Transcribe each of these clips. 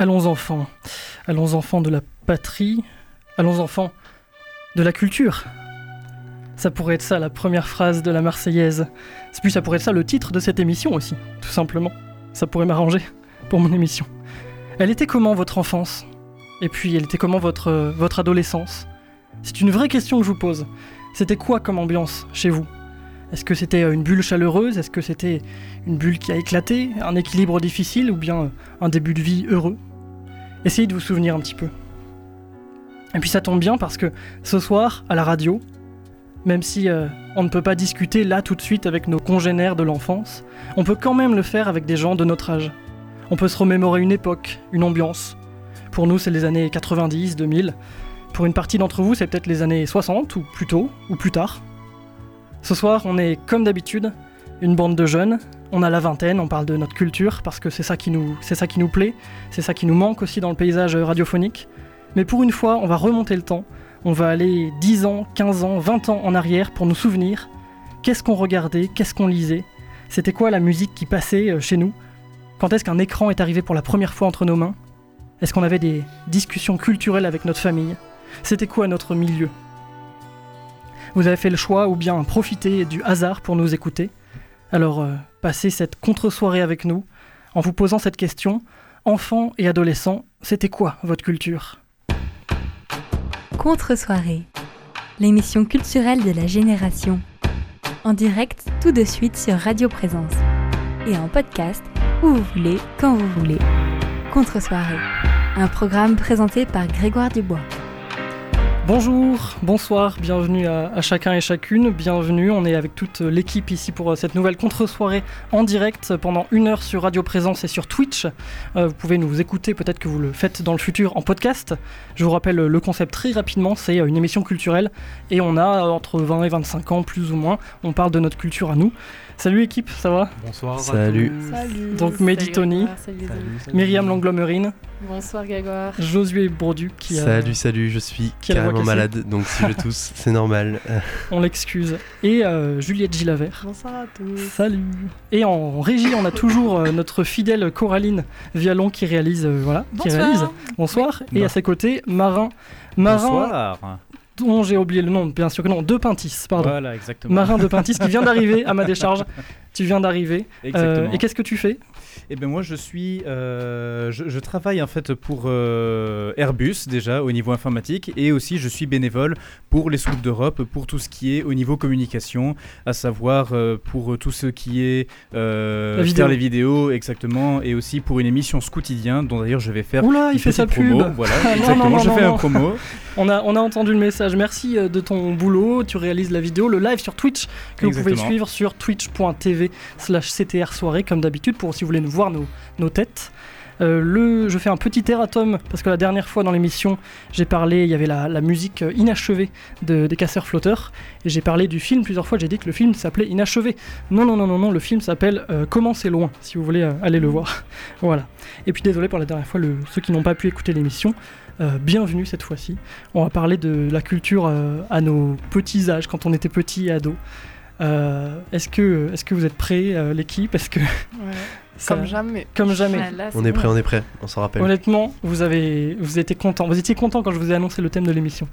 Allons enfants, allons enfants de la patrie, allons enfants de la culture. Ça pourrait être ça la première phrase de la Marseillaise. Puis ça pourrait être ça le titre de cette émission aussi, tout simplement. Ça pourrait m'arranger pour mon émission. Elle était comment votre enfance? Et puis elle était comment votre, votre adolescence? C'est une vraie question que je vous pose. C'était quoi comme ambiance chez vous? Est-ce que c'était une bulle chaleureuse? Est-ce que c'était une bulle qui a éclaté? Un équilibre difficile Ou bien un début de vie heureux? Essayez de vous souvenir un petit peu. Et puis ça tombe bien parce que ce soir, à la radio, même si euh, on ne peut pas discuter là tout de suite avec nos congénères de l'enfance, on peut quand même le faire avec des gens de notre âge. On peut se remémorer une époque, une ambiance. Pour nous, c'est les années 90, 2000. Pour une partie d'entre vous, c'est peut-être les années 60, ou plus tôt, ou plus tard. Ce soir, on est comme d'habitude, une bande de jeunes, on a la vingtaine, on parle de notre culture parce que c'est ça qui nous, plaît, c'est ça qui nous manque aussi dans le paysage radiophonique. Mais pour une fois, on va remonter le temps, on va aller 10 ans, 15 ans, 20 ans en arrière pour nous souvenir. Qu'est-ce qu'on regardait, qu'est-ce qu'on lisait, c'était quoi la musique qui passait euh, chez nous, quand est-ce qu'un écran est arrivé pour la première fois entre nos mains, est-ce qu'on avait des discussions culturelles avec notre famille, c'était quoi notre milieu? Vous avez fait le choix ou bien profiter du hasard pour nous écouter? Alors, euh, passez cette contre-soirée avec nous en vous posant cette question. Enfants et adolescents, c'était quoi votre culture? Contre-soirée, l'émission culturelle de la génération. En direct tout de suite sur Radio Présence. Et en podcast où vous voulez, quand vous voulez. Contre-soirée, un programme présenté par Grégoire Dubois. Bonjour, bonsoir, bienvenue à, chacun et chacune, bienvenue, on est avec toute l'équipe ici pour euh, cette nouvelle contre-soirée en direct pendant une heure sur Radio Présence et sur Twitch. Euh, vous pouvez nous écouter, peut-être que vous le faites dans le futur en podcast. Je vous rappelle le concept très rapidement, c'est euh, une émission culturelle et on a entre 20 et 25 ans plus ou moins, on parle de notre culture à nous. Salut équipe, ça va Bonsoir. Salut. Salut. Donc Mehdi Tony, Myriam Langlomerine. Bonsoir Grégoire. Josué Bourdu qui a... Salut, salut, je suis Qui carrément malade, donc si je tousse, c'est normal. On l'excuse. Et euh, Juliette Gilavert. Bonsoir à tous. Salut. Et en régie, on a toujours euh, notre fidèle Coraline Vialon qui réalise, euh, voilà, qui Bonsoir. réalise. Bonsoir. Et à ses côtés, Marin, Marin, Bonsoir. Dont j'ai oublié le nom, bien sûr que non, De Pintis, pardon. Voilà, exactement. Marin de Pintis qui vient d'arriver à ma décharge. Tu viens d'arriver. Euh, Exactement. et qu'est-ce que tu fais? Eh ben moi je suis, euh, je, je travaille en fait pour euh, Airbus déjà au niveau informatique et aussi je suis bénévole pour les Scouts d'Europe pour tout ce qui est au niveau communication, à savoir euh, pour tout ce qui est euh, vidéo. faire les vidéos exactement et aussi pour une émission Scoutidien dont d'ailleurs je vais faire. Oula, il fait sa petite pub. promo. Voilà, Ah, non, exactement. non, je non, fais un promo. On a, on a entendu le message. Merci euh, de ton boulot. Tu réalises la vidéo, le live sur Twitch que vous pouvez Exactement. suivre sur twitch.tv slash CTR soirée comme d'habitude pour si vous voulez nous voir nos, nos têtes. Euh, le, je fais un petit erratum parce que la dernière fois dans l'émission j'ai parlé, il y avait la, musique euh, inachevée de, des casseurs flotteurs et j'ai parlé du film plusieurs fois, j'ai dit que le film s'appelait Inachevé. Non, non, non, non, non, le film s'appelle euh, Comment c'est loin si vous voulez euh, aller le voir. voilà. Et puis désolé pour la dernière fois, ceux qui n'ont pas pu écouter l'émission. Bienvenue cette fois-ci. On va parler de la culture à nos petits âges, quand on était petits et ados. Euh, est-ce que, est-ce que vous êtes prêts, euh, l'équipe? Est-ce que Ouais. ça- Comme jamais. comme jamais Ah, là, on est prêt, bon. on est prêt, on s'en rappelle. Honnêtement, vous avez, vous étiez content. Vous étiez content quand je vous ai annoncé le thème de l'émission.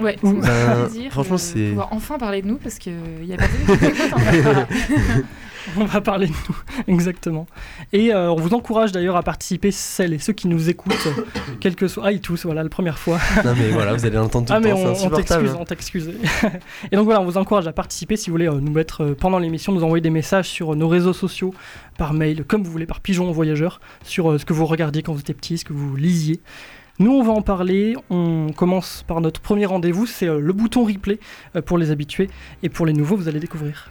Ouais, plaisir franchement, de c'est- pouvoir enfin parler de nous parce qu'il y a pas de. On va parler de nous, exactement. Et euh, on vous encourage d'ailleurs à participer, celles et ceux qui nous écoutent, euh, quel que soit. Ah, ils tous, voilà, la première fois. Non mais voilà, vous allez l'entendre tout Ah le mais temps, on, c'est on insupportable. t'excuse, on t'excuse. et donc voilà, on vous encourage à participer si vous voulez euh, nous mettre euh, pendant l'émission, nous envoyer des messages sur euh, nos réseaux sociaux, par mail, comme vous voulez, par pigeon voyageur, sur euh, ce que vous regardiez quand vous étiez petit, ce que vous lisiez. Nous, on va en parler. On commence par notre premier rendez-vous, c'est euh, le bouton replay euh, pour les habitués et pour les nouveaux, vous allez découvrir.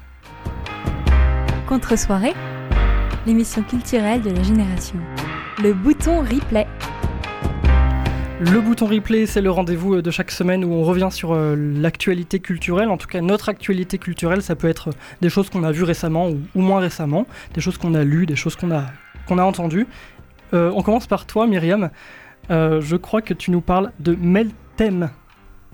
Contre-soirée, l'émission culturelle de la génération. Le bouton replay. Le bouton replay, c'est le rendez-vous euh, de chaque semaine où on revient sur l'actualité culturelle, en tout cas notre actualité culturelle, ça peut être des choses qu'on a vues récemment ou, ou moins récemment, des choses qu'on a lues, des choses qu'on a, qu'on a entendues. Euh, on commence par toi, Myriam. Euh, je crois que tu nous parles de Meltem.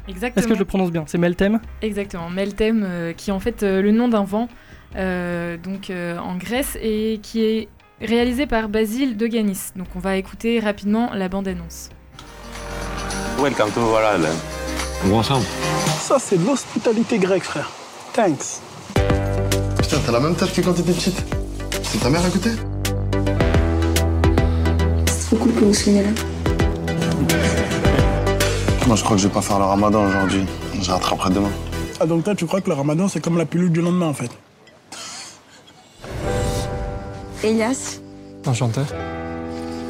Exactement. Est-ce que je le prononce bien? C'est Meltem? Exactement. Meltem, euh, qui est en fait euh, le nom d'un vent, euh, donc euh, en Grèce, et qui est réalisé par Basile Deganis. Donc on va écouter rapidement la bande-annonce. Welcome to Island. On va ensemble. Ça, c'est l'hospitalité grecque, frère. Thanks. Putain, t'as la même tête que quand t'étais petite. C'est ta mère à côté? C'est trop cool que vous soyez là. Moi, je crois que je vais pas faire le ramadan aujourd'hui. Je rattraperai demain. Ah, donc toi, tu crois que le ramadan, c'est comme la pilule du lendemain, en fait Elias Enchanté.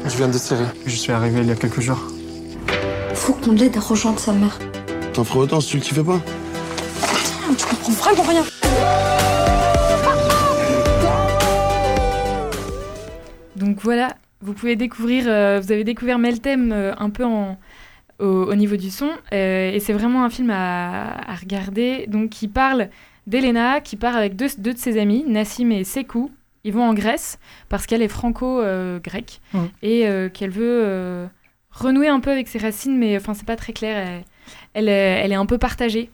Je viens de Syrie. Je suis arrivé il y a quelques jours. Faut qu'on l'aide à rejoindre sa mère. T'en ferais autant si tu le kiffais pas Putain, tu comprends vraiment rien. Donc voilà, vous pouvez découvrir, euh, vous avez découvert Meltem euh, un peu en, au, au niveau du son, euh, et c'est vraiment un film à, à regarder. Donc qui parle d'Elena, qui part avec deux, deux de ses amis, Nassim et Sekou. Ils vont en Grèce parce qu'elle est franco-grecque et qu'elle veut renouer un peu avec ses racines, mais enfin c'est pas très clair. Elle, elle est, elle est un peu partagée.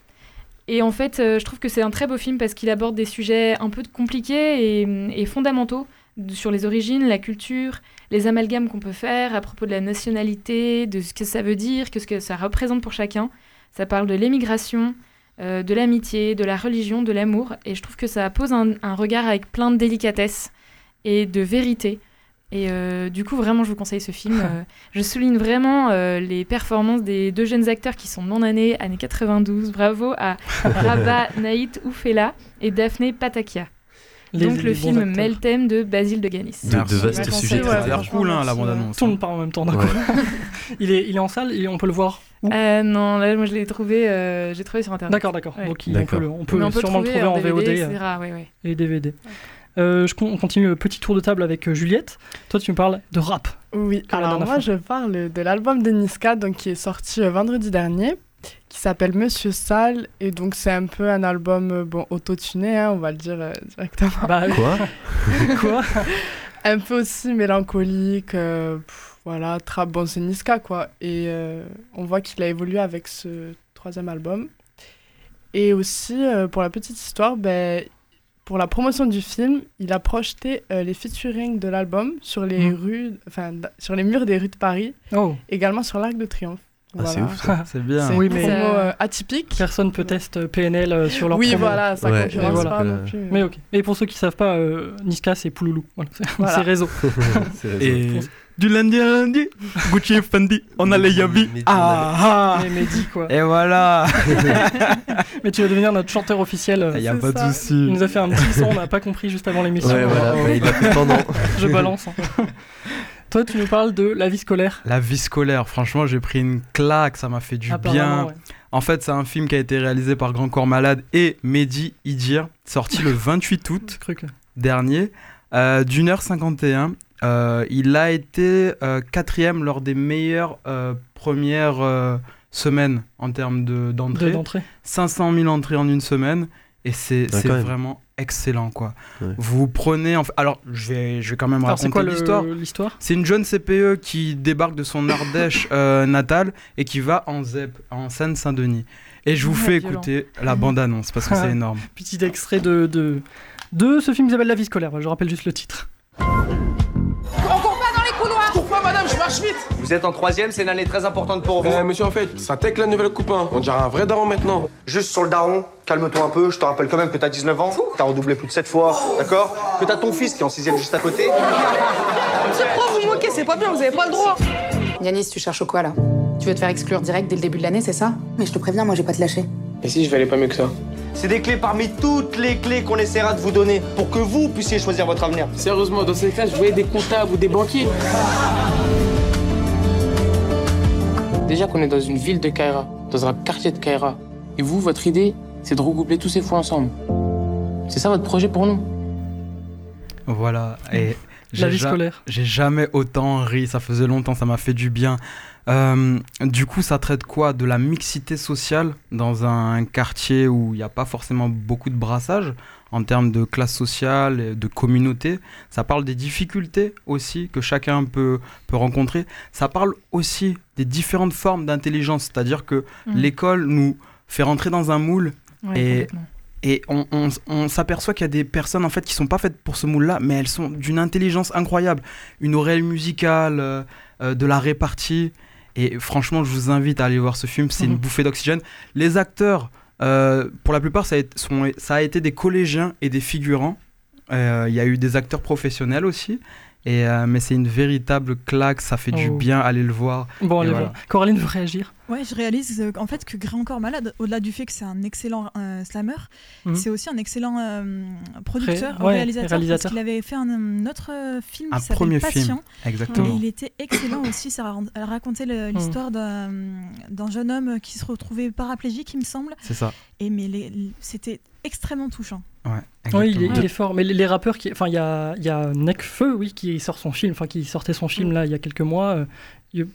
Et en fait, je trouve que c'est un très beau film parce qu'il aborde des sujets un peu compliqués et, et fondamentaux sur les origines, la culture, les amalgames qu'on peut faire à propos de la nationalité, de ce que ça veut dire, que ce que ça représente pour chacun. Ça parle de l'émigration, euh, de l'amitié, de la religion, de l'amour. Et je trouve que ça pose un, un regard avec plein de délicatesse et de vérité. Et euh, du coup, vraiment, je vous conseille ce film. Euh, je souligne vraiment euh, les performances des deux jeunes acteurs qui sont non année, année 92. Bravo à Rabat Naït Oufela et Daphné Patakia. Les- Donc les le film acteurs. Meltem de Basile de Ganis. De, de Merci. sujets. Ouais, Ça a très l'air cool, hein, la bande-annonce. Tout le monde parle en même temps, d'accord. il, est, il est en salle et on peut le voir. Euh, non, là, moi je l'ai trouvé, euh, j'ai trouvé sur internet. D'accord, d'accord. Ouais. Donc on peut, le- on peut Mais on peut sûrement le trouver en VOD etc. euh, ouais, ouais. et DVD. Euh, je con- on continue le petit tour de table avec euh, Juliette. Toi, tu me parles de rap. Oui, alors moi je parle de l'album de Niska donc, qui est sorti euh, vendredi dernier, qui s'appelle Monsieur Sale, et donc c'est un peu un album euh, bon, autotuné, hein, on va le dire euh, directement. Bah, Quoi quoi un peu aussi mélancolique, euh, pff, voilà, trap, bon c'est Niska quoi. Et euh, on voit qu'il a évolué avec ce troisième album. Et aussi, euh, pour la petite histoire, ben, pour la promotion du film, il a projeté euh, les featuring de l'album sur les Mhm. rues, enfin sur les murs des rues de Paris, Oh, également sur l'Arc de Triomphe. Ah, c'est ouf ça. C'est bien. C'est Oui, mais- euh, atypique. personne peut tester PNL euh, sur leur Oui, promo. voilà, ça Ouais, concurrence voilà. pas non plus. Mais ok. Et pour ceux qui savent pas, euh, Niska c'est Pouloulou. Voilà, c'est Voilà. c'est réseau. C'est. Et du lundi à lundi, Gucci et Fendi, on a les Yabi. Ah ah Mais Mehdi quoi. Et voilà Mais tu vas devenir notre chanteur officiel. euh, Il y a pas de souci. Il nous a fait un petit son, on n'a pas compris juste avant l'émission. Ouais, voilà, ouais, il a fait pendant. Je balance. hein. Toi, tu nous parles de la vie scolaire. La vie scolaire, franchement, j'ai pris une claque, ça m'a fait du Apparemment, bien. ouais. En fait, c'est un film qui a été réalisé par Grand Corps Malade et Mehdi Idir, sorti le 28 août dernier, euh, d'une heure 51. Euh, il a été euh, quatrième lors des meilleures euh, premières euh, semaines en termes de- de- d'entrée. d'entrée. 500 000 entrées en une semaine et c'est Ah, vraiment excellent quoi. Ouais. Vous prenez en fait- alors je vais je vais quand même Alors, raconter l'histoire. l'histoire C'est une jeune CPE qui débarque de son Ardèche euh, natale et qui va en ZEP, en Seine-Saint-Denis. Et je vous Ouais, fais violent. écouter la bande-annonce parce que c'est énorme. Petit extrait de, de, de ce film qui s'appelle La vie scolaire. Je rappelle juste le titre. Madame Je marche vite Vous êtes en troisième, c'est une année très importante pour vous. Eh, monsieur, en fait, ça tech la nouvelle copain. On dirait un vrai daron maintenant. Juste sur le daron, calme-toi un peu. Je te rappelle quand même que t'as 19 ans, t'as redoublé plus de 7 fois, d'accord Que t'as ton fils qui est en sixième juste à côté. Monsieur prof, vous moquez, c'est pas bien, vous avez pas le droit. Yanis, tu cherches quoi là? Tu veux te faire exclure direct dès le début de l'année, c'est ça? Mais je te préviens, moi, je vais pas te lâcher. Et si je vais aller pas mieux que ça? C'est des clés parmi toutes les clés qu'on essaiera de vous donner pour que vous puissiez choisir votre avenir. Sérieusement, dans ces classes, je voyais des comptables ou des banquiers. Déjà qu'on est dans une ville de Kaira, dans un quartier de Kaira. Et vous, votre idée, c'est de regrouper tous ces fous ensemble. C'est ça votre projet pour nous? Voilà. Et La j'ai vie ja- scolaire. J'ai jamais autant ri, ça faisait longtemps, ça m'a fait du bien. Euh, du coup, ça traite quoi? De la mixité sociale dans un quartier où il n'y a pas forcément beaucoup de brassage en termes de classe sociale, et de communauté. Ça parle des difficultés aussi que chacun peut, peut rencontrer. Ça parle aussi des différentes formes d'intelligence, c'est-à-dire que Mhm. l'école nous fait rentrer dans un moule Ouais, Et-. Et on, on- on s'aperçoit qu'il y a des personnes en fait qui sont pas faites pour ce moule-là, mais elles sont d'une intelligence incroyable, une oreille musicale, euh, euh, de la répartie. Et franchement, je vous invite à aller voir ce film. C'est une Mhm. bouffée d'oxygène. Les acteurs, euh, pour la plupart, ça a, été, sont- ça a été des collégiens et des figurants. Euh, Il y a eu des acteurs professionnels aussi. Et, euh, mais c'est une véritable claque, ça fait du Oh. bien aller le voir. Bon, allez voilà. voir. Coraline veut réagir? Ouais, je réalise euh, en fait que Gré encore malade, au-delà du fait que c'est un excellent euh, slammer, Mhm. c'est aussi un excellent euh, producteur, Ré- ouais, réalisateur, réalisateur. parce qu'il avait fait un, un autre euh, film Un qui s'appelle premier Patient. film, exactement. Et il était excellent aussi. Ça racontait Mhm. l'histoire d'un d'un jeune homme qui se retrouvait paraplégique, il me semble. C'est ça. Et mais c'était extrêmement touchant. Ouais, Oui, il est, exactement. il est fort. Mais les, les rappeurs, qui... enfin, il y a, il y a Necfeu, oui, qui sort son film, enfin, qui sortait son film là il y a quelques mois. euh,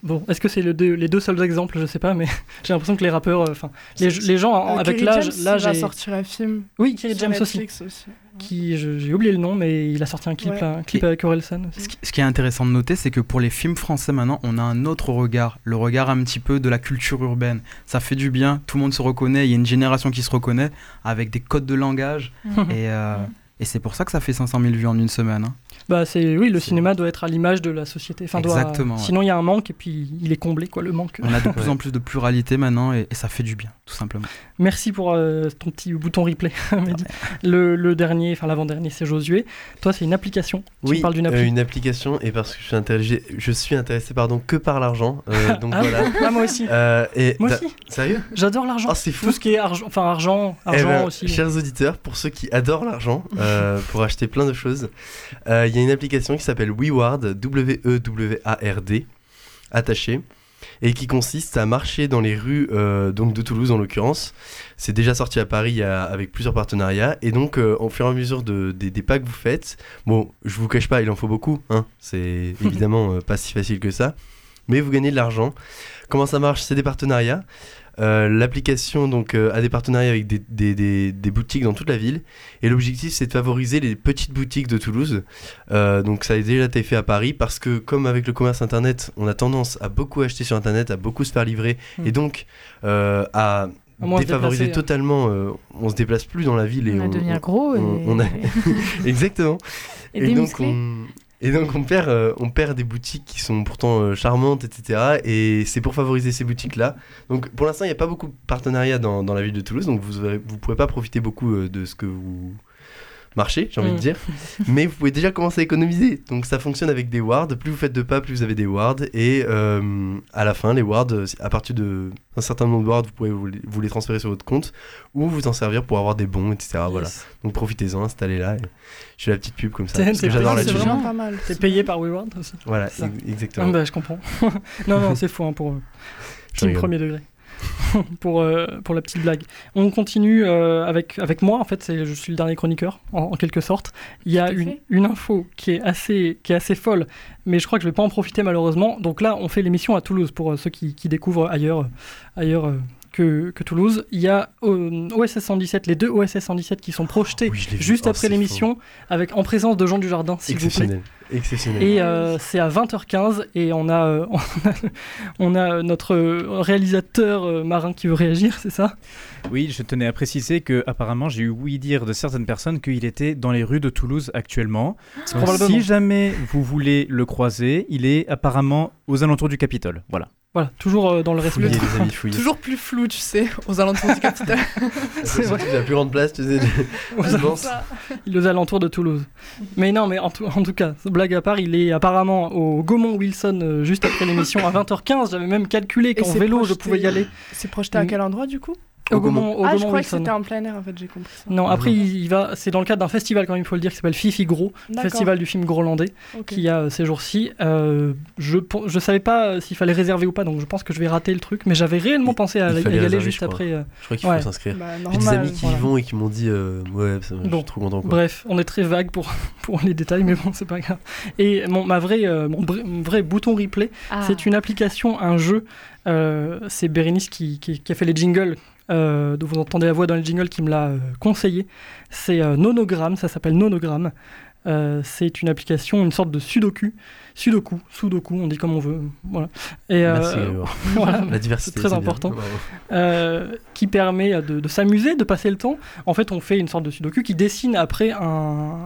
Bon, est-ce que c'est le deux- les deux seuls exemples? Je sais pas, mais j'ai l'impression que les rappeurs, euh, enfin, les, les gens en- Euh, avec l'âge, va est- sortir un film. Oui, Kerry James aussi. Netflix aussi. Qui, j'ai oublié le nom, mais il a sorti un clip, Ouais. là, un clip avec Orelsan. aussi. Ce qui- est intéressant de noter, c'est que pour les films français maintenant, on a un autre regard, le regard un petit peu de la culture urbaine. Ça fait du bien, tout le monde se reconnaît, il y a une génération qui se reconnaît avec des codes de langage. Mhm. et euh, et c'est pour ça que ça fait 500 000 vues en une semaine. hein. Bah, c'est oui, le cinéma doit être à l'image de la société. Enfin, doit- Exactement, ouais. Sinon, il y a un manque et puis il est comblé, quoi, le manque. On a de plus en plus de pluralité maintenant et, et ça fait du bien, tout simplement. Merci pour euh, ton petit bouton replay, Mehdi. Le, le dernier, enfin l'avant-dernier, c'est Josué. Toi, c'est une application. tu Oui, me parles d'une euh, appli. une application, et parce que je suis intéressé, je suis intéressé pardon, que par l'argent. euh, donc Ah voilà. ah, moi aussi. Euh, et Moi aussi. Sérieux? J'adore l'argent. Oh, c'est fou. Tout ce qui est argent, enfin argent, Eh argent ben, aussi. Chers auditeurs, pour ceux qui adorent l'argent, euh, pour acheter plein de choses, euh, il y a une application qui s'appelle WeWard, W-E-W-A-R-D, attaché, et qui consiste à marcher dans les rues euh, donc de Toulouse en l'occurrence. C'est déjà sorti à Paris avec plusieurs partenariats, et donc euh, au fur et à mesure de- des, des pas que vous faites, bon, je vous cache pas, il en faut beaucoup, hein, c'est évidemment euh, pas si facile que ça, mais vous gagnez de l'argent. Comment ça marche? C'est des partenariats. Euh, L'application donc euh, a des partenariats avec des, des- des- des boutiques dans toute la ville et l'objectif c'est de favoriser les petites boutiques de Toulouse. Euh, donc ça a déjà été fait à Paris parce que comme avec le commerce internet, on a tendance à beaucoup acheter sur internet, à beaucoup se faire livrer Mm. et donc à défavoriser déplacer, totalement. euh, on se déplace plus dans la ville et On devenir gros et- on- on a- exactement. Et donc on et donc on perd, euh, on perd des boutiques qui sont pourtant euh, charmantes, etc. Et c'est pour favoriser ces boutiques-là. Donc pour l'instant, il n'y a pas beaucoup de partenariats dans, dans la ville de Toulouse, donc vous ne vous pourrez pas profiter beaucoup euh, de ce que vous marchez, j'ai envie Mm. de dire. Mais vous pouvez déjà commencer à économiser. Donc ça fonctionne avec des wards. Plus vous faites de pas, plus vous avez des wards. Et euh, à la fin, les wards, à partir d'un certain nombre de wards, vous pouvez vous les, vous les transférer sur votre compte ou vous en servir pour avoir des bons, etc. Voilà. Donc profitez-en, installez-la. Et je fais la petite pub comme ça. C'est vraiment pas mal. T'es payé par WeWorld aussi. Voilà, C'est exactement. Ah bah, je comprends. non, non, c'est faux hein, pour team rigole. premier degré. pour, euh, pour la petite blague. On continue euh, avec, avec moi, en fait, c'est, je suis le dernier chroniqueur, en, en quelque sorte. Il y a une, une info qui est, assez, qui est assez folle, mais je crois que je vais pas en profiter malheureusement. Donc là, on fait l'émission à Toulouse, pour euh, ceux qui, qui découvrent ailleurs, ailleurs euh, que, que Toulouse. Il y a euh, OSS 117, les deux OSS 117 qui sont projetés oui, l'ai vu. juste Oh, après l'émission, avec, en présence de Jean Dujardin, s'il vous plaît. Exceptionnel. Et euh, c'est à 20h15 et on a, euh, on a, on a notre réalisateur euh, marin qui veut réagir, c'est ça? Oui, je tenais à préciser que apparemment j'ai eu oui dire de certaines personnes qu'il était dans les rues de Toulouse actuellement. Donc, probablement. si jamais vous voulez le croiser, il est apparemment aux alentours du Capitole. Voilà. Voilà, toujours euh, dans le respect. Fouillez, les amis. Toujours plus flou, tu sais, aux alentours du Capitole. C'est vrai. la plus grande place, tu sais. Aux je pense. aux alentours de Toulouse. Mais non, mais en tout, en tout cas, blague à part, il est apparemment au Gaumont Wilson euh, juste après l'émission à 20h15. J'avais même calculé qu'en vélo je pouvait y aller. C'est projeté à quel endroit du coup? Au Gaumont, au Ah, je croyais que c'était en plein air en fait, j'ai compris ça. Non, après il, il va, c'est dans le cadre d'un festival quand même, il faut le dire, qui s'appelle Fifi Gros, festival du film grolandais, Ok. qui a euh, ces jours-ci. Euh, je je savais pas euh, s'il fallait réserver ou pas, donc je pense que je vais rater le truc, mais j'avais réellement pensé à, y aller juste je crois. après. euh, Je crois qu'il ouais. faut s'inscrire. Bah, J'ai des amis qui voilà. y vont et qui m'ont dit euh, Ouais, ça- je suis trop content. Quoi. Bref, on est très vague pour, pour les détails, mais bon, c'est pas grave. Et mon, ma vraie, euh, mon, br- mon vrai bouton replay, Ah. c'est une application, un jeu. euh, c'est Bérénice qui, qui- qui a fait les jingles, euh, dont vous entendez la voix dans les jingles, qui me l'a euh, conseillé. C'est euh, Nonogram, ça s'appelle Nonogram. Euh, c'est une application, une sorte de sudoku, sudoku, sudoku, on dit comme on veut, voilà. Et euh, Merci, voilà, La diversité, c'est très important, qui permet de, de s'amuser, de passer le temps. En fait, on fait une sorte de sudoku qui dessine après un,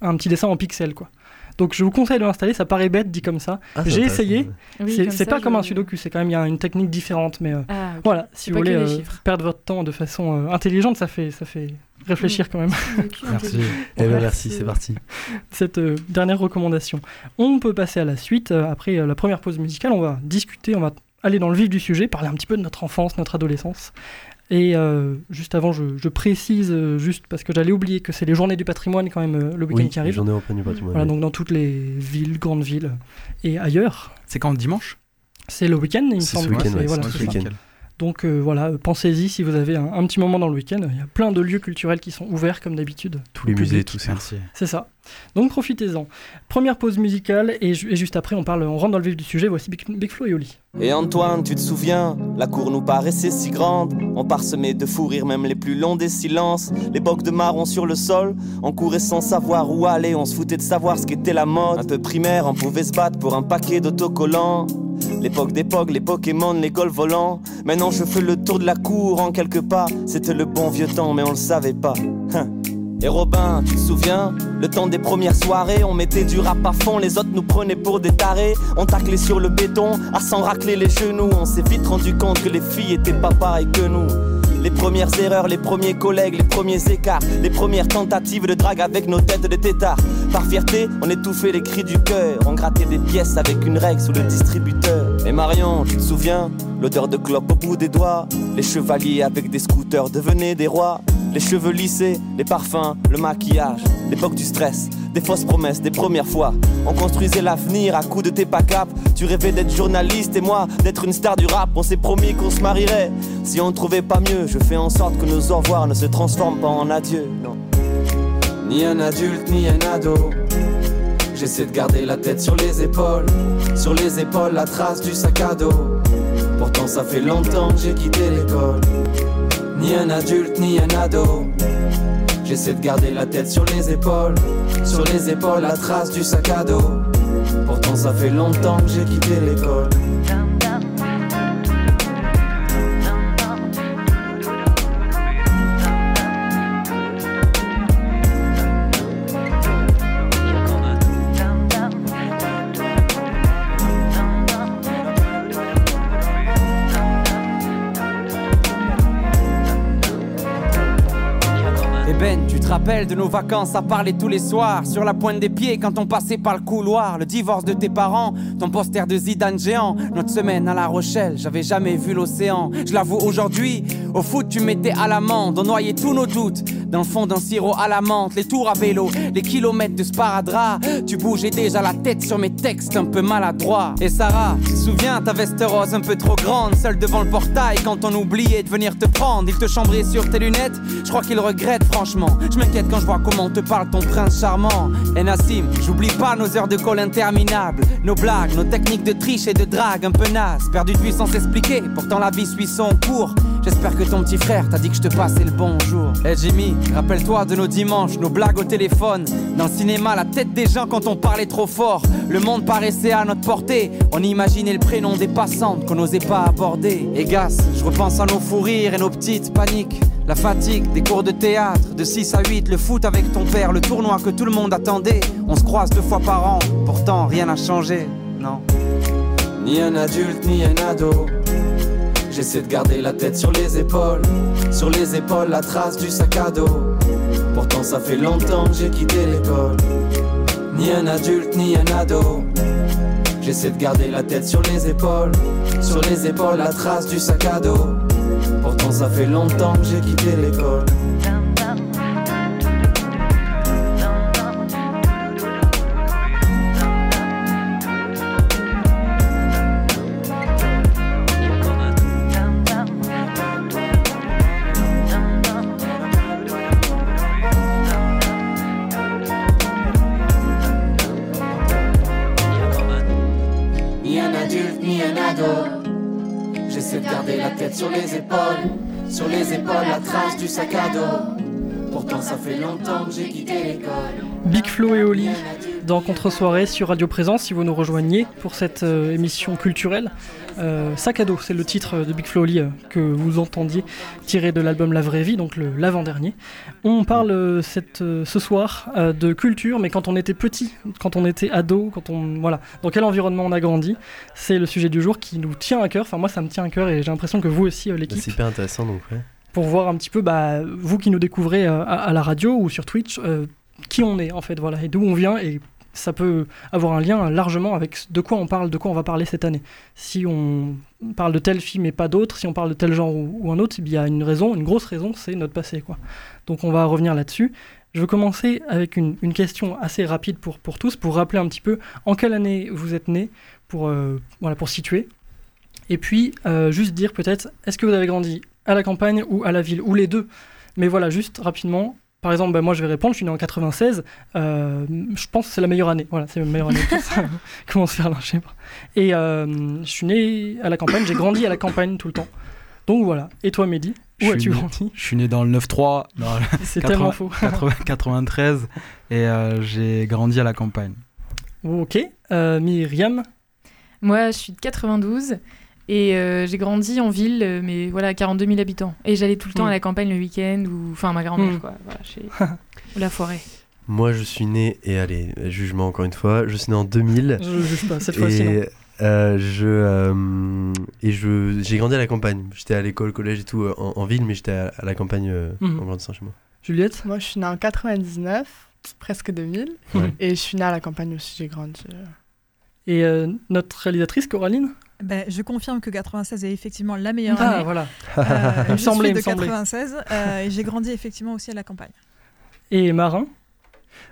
un petit dessin en pixels, quoi. Donc je vous conseille de l'installer, ça paraît bête dit comme ça. Ah, J'ai essayé. Oui, c'est pas comme un sudoku, c'est quand même il y a une technique différente, mais euh, Ah, voilà, si vous voulez euh, perdre votre temps de façon euh, intelligente, ça fait, ça fait réfléchir quand même. Merci. Eh ben, merci, c'est parti. Cette euh, dernière recommandation. On peut passer à la suite. euh, après euh, la première pause musicale, on va discuter, on va aller dans le vif du sujet, parler un petit peu de notre enfance, notre adolescence. Et euh, juste avant, je, je précise, euh, juste parce que j'allais oublier que c'est les journées du patrimoine quand même euh, le week-end Oui, qui arrive. les journées européennes du patrimoine, Voilà, oui. donc dans toutes les villes, grandes villes et ailleurs. C'est quand dimanche? C'est le week-end, il me C'est ce semble. week-end, c'est- ouais, voilà, ce week-end. Donc euh, voilà, pensez-y si vous avez un, un petit moment dans le week-end. Il y a plein de lieux culturels qui sont ouverts comme d'habitude. Tous les musées, tout ça. C'est ça. Donc profitez-en. Première pause musicale et, ju- et juste après on parle, on rentre dans le vif du sujet. Voici Big, Big Flo et Oli. Et Antoine, tu te souviens, la cour nous paraissait si grande. On parsemait de fous rires, même les plus longs des silences. Les bocs de marron sur le sol, on courait sans savoir où aller. On se foutait de savoir ce qu'était la mode. Un peu primaire, on pouvait se battre pour un paquet d'autocollants. L'époque d'époque, les Pokémon, les golfs volants. Maintenant je fais le tour de la cour en quelques pas. C'était le bon vieux temps, mais on le savait pas. Hein. Et Robin, tu te souviens? Le temps des premières soirées, on mettait du rap à fond, les autres nous prenaient pour des tarés. On taclait sur le béton, à s'en racler les genoux. On s'est vite rendu compte que les filles étaient pas pareilles que nous. Les premières erreurs, les premiers collègues, les premiers écarts, les premières tentatives de drague avec nos têtes de tétards. Par fierté, on étouffait les cris du cœur, on grattait des pièces avec une règle sous le distributeur. Marion, te souviens? L'odeur de clope au bout des doigts, les chevaliers avec des scooters devenaient des rois. Les cheveux lissés, les parfums, le maquillage, l'époque du stress, des fausses promesses, des premières fois. On construisait l'avenir à coups de tes cap. Tu rêvais d'être journaliste et moi d'être une star du rap. On s'est promis qu'on se marierait. Si on ne trouvait pas mieux, je fais en sorte que nos au revoir ne se transforment pas en adieu. Ni un adulte, ni un ado. J'essaie de garder la tête sur les épaules. Sur les épaules, la trace du sac à dos. Pourtant, ça fait longtemps que j'ai quitté l'école. Ni un adulte, ni un ado. J'essaie de garder la tête sur les épaules. Sur les épaules, la trace du sac à dos. Pourtant, ça fait longtemps que j'ai quitté l'école. Et Ben, tu te rappelles de nos vacances à parler tous les soirs Sur la pointe des pieds quand on passait par le couloir Le divorce de tes parents, ton poster de Zidane géant. Notre semaine à La Rochelle, j'avais jamais vu l'océan. Je l'avoue aujourd'hui, au foot tu mettais à l'amende On noyait tous nos doutes. Dans le fond d'un sirop à la menthe Les tours à vélo, les kilomètres de sparadrap. Tu bougeais déjà la tête sur mes textes un peu maladroits. Et Sarah, souviens ta veste rose un peu trop grande Seule devant le portail quand on oubliait de venir te prendre. Il te chambrait sur tes lunettes, je crois qu'il regrette franchement. Je m'inquiète quand je vois comment te parle ton prince charmant. Et Nassim, j'oublie pas nos heures de colle interminables. Nos blagues, nos techniques de triche et de drague un peu naze Perdu de vue sans s'expliquer, pourtant la vie suit son cours J'espère que ton petit frère t'a dit que je te passais le bonjour Eh Jimmy, rappelle-toi de nos dimanches, nos blagues au téléphone Dans le cinéma, la tête des gens quand on parlait trop fort Le monde paraissait à notre portée On imaginait le prénom des passantes qu'on n'osait pas aborder Et Gas, je repense à nos fous rires et nos petites paniques la fatigue des cours de théâtre, de 6 à 8, le foot avec ton père, le tournoi que tout le monde attendait. On se croise deux fois par an, pourtant rien n'a changé, non. Ni un adulte, ni un ado. J'essaie de garder la tête sur les épaules. Sur les épaules, la trace du sac à dos. Pourtant, ça fait longtemps que j'ai quitté l'école. Ni un adulte, ni un ado. J'essaie de garder la tête sur les épaules. Sur les épaules, la trace du sac à dos. Pourtant, ça fait longtemps que j'ai quitté l'école. Tête sur les épaules. Sur les épaules, la trace du sac à dos. Pourtant ça fait longtemps que j'ai quitté l'école. Big Flo et Oli dans Contre-soirée sur Radio Présence, si vous nous rejoignez pour cette euh, émission culturelle. Euh, Sac à dos, c'est le titre de Big Flo Oli euh, que vous entendiez tiré de l'album La Vraie Vie, donc l'avant-dernier. On parle cette, ce soir de culture, mais quand on était petit, quand on était ado, quand on voilà, dans quel environnement on a grandi, c'est le sujet du jour qui nous tient à cœur. Enfin moi ça me tient à cœur et j'ai l'impression que vous aussi Bah, l'équipe c'est hyper intéressant donc ouais. pour voir un petit peu, bah, vous qui nous découvrez euh, à, à la radio ou sur Twitch, euh, qui on est en fait, voilà, et d'où on vient, et ça peut avoir un lien largement avec de quoi on parle, de quoi on va parler cette année. Si on parle de tel film et pas d'autres, si on parle de tel genre ou, un autre, il y a une raison, une grosse raison, c'est notre passé, quoi. Donc on va revenir là-dessus. Je veux commencer avec une, une question assez rapide pour, pour tous, pour rappeler un petit peu en quelle année vous êtes né, pour, euh, voilà, pour situer. Et puis, euh, juste dire peut-être, est-ce que vous avez grandi à la campagne ou à la ville, ou les deux? Mais voilà, juste rapidement. Par exemple, bah, moi je vais répondre, je suis né en 96. euh, je pense que c'est la meilleure année. Voilà, c'est la meilleure année. Comment se faire lyncher Et euh, je suis né à la campagne, j'ai grandi à la campagne tout le temps. Donc voilà. Et toi, Mehdi Où as-tu grandi? Je suis né dans le 9-3, dans le C'est 80 tellement faux. 80 93, et euh, j'ai grandi à la campagne. Ok. Euh, Myriam? Moi, je suis de 92 et euh, j'ai grandi en ville, euh, mais voilà, à 42 000 habitants. Et j'allais tout le temps Mm. à la campagne le week-end ou, enfin, ma grand-mère, Mm. quoi. Voilà, chez... ou la forêt. Moi, je suis né, et allez, jugement encore une fois, je suis né en 2000. Je juge pas, cette fois-ci, Et euh, je, euh, et je, j'ai grandi à la campagne. J'étais à l'école, collège et tout en, en ville, mais j'étais à, à la campagne euh, Mhm. en grandissant chez moi. Juliette? Moi, je suis née en 99, presque 2000. Ouais. Et je suis née à la campagne aussi, j'ai grandi. Et euh, notre réalisatrice, Coraline? Ben, je confirme que 96 est effectivement la meilleure Ah, année. voilà. Euh, je semblait, suis de me semblait. 96 euh, et j'ai grandi effectivement aussi à la campagne. Et Marin?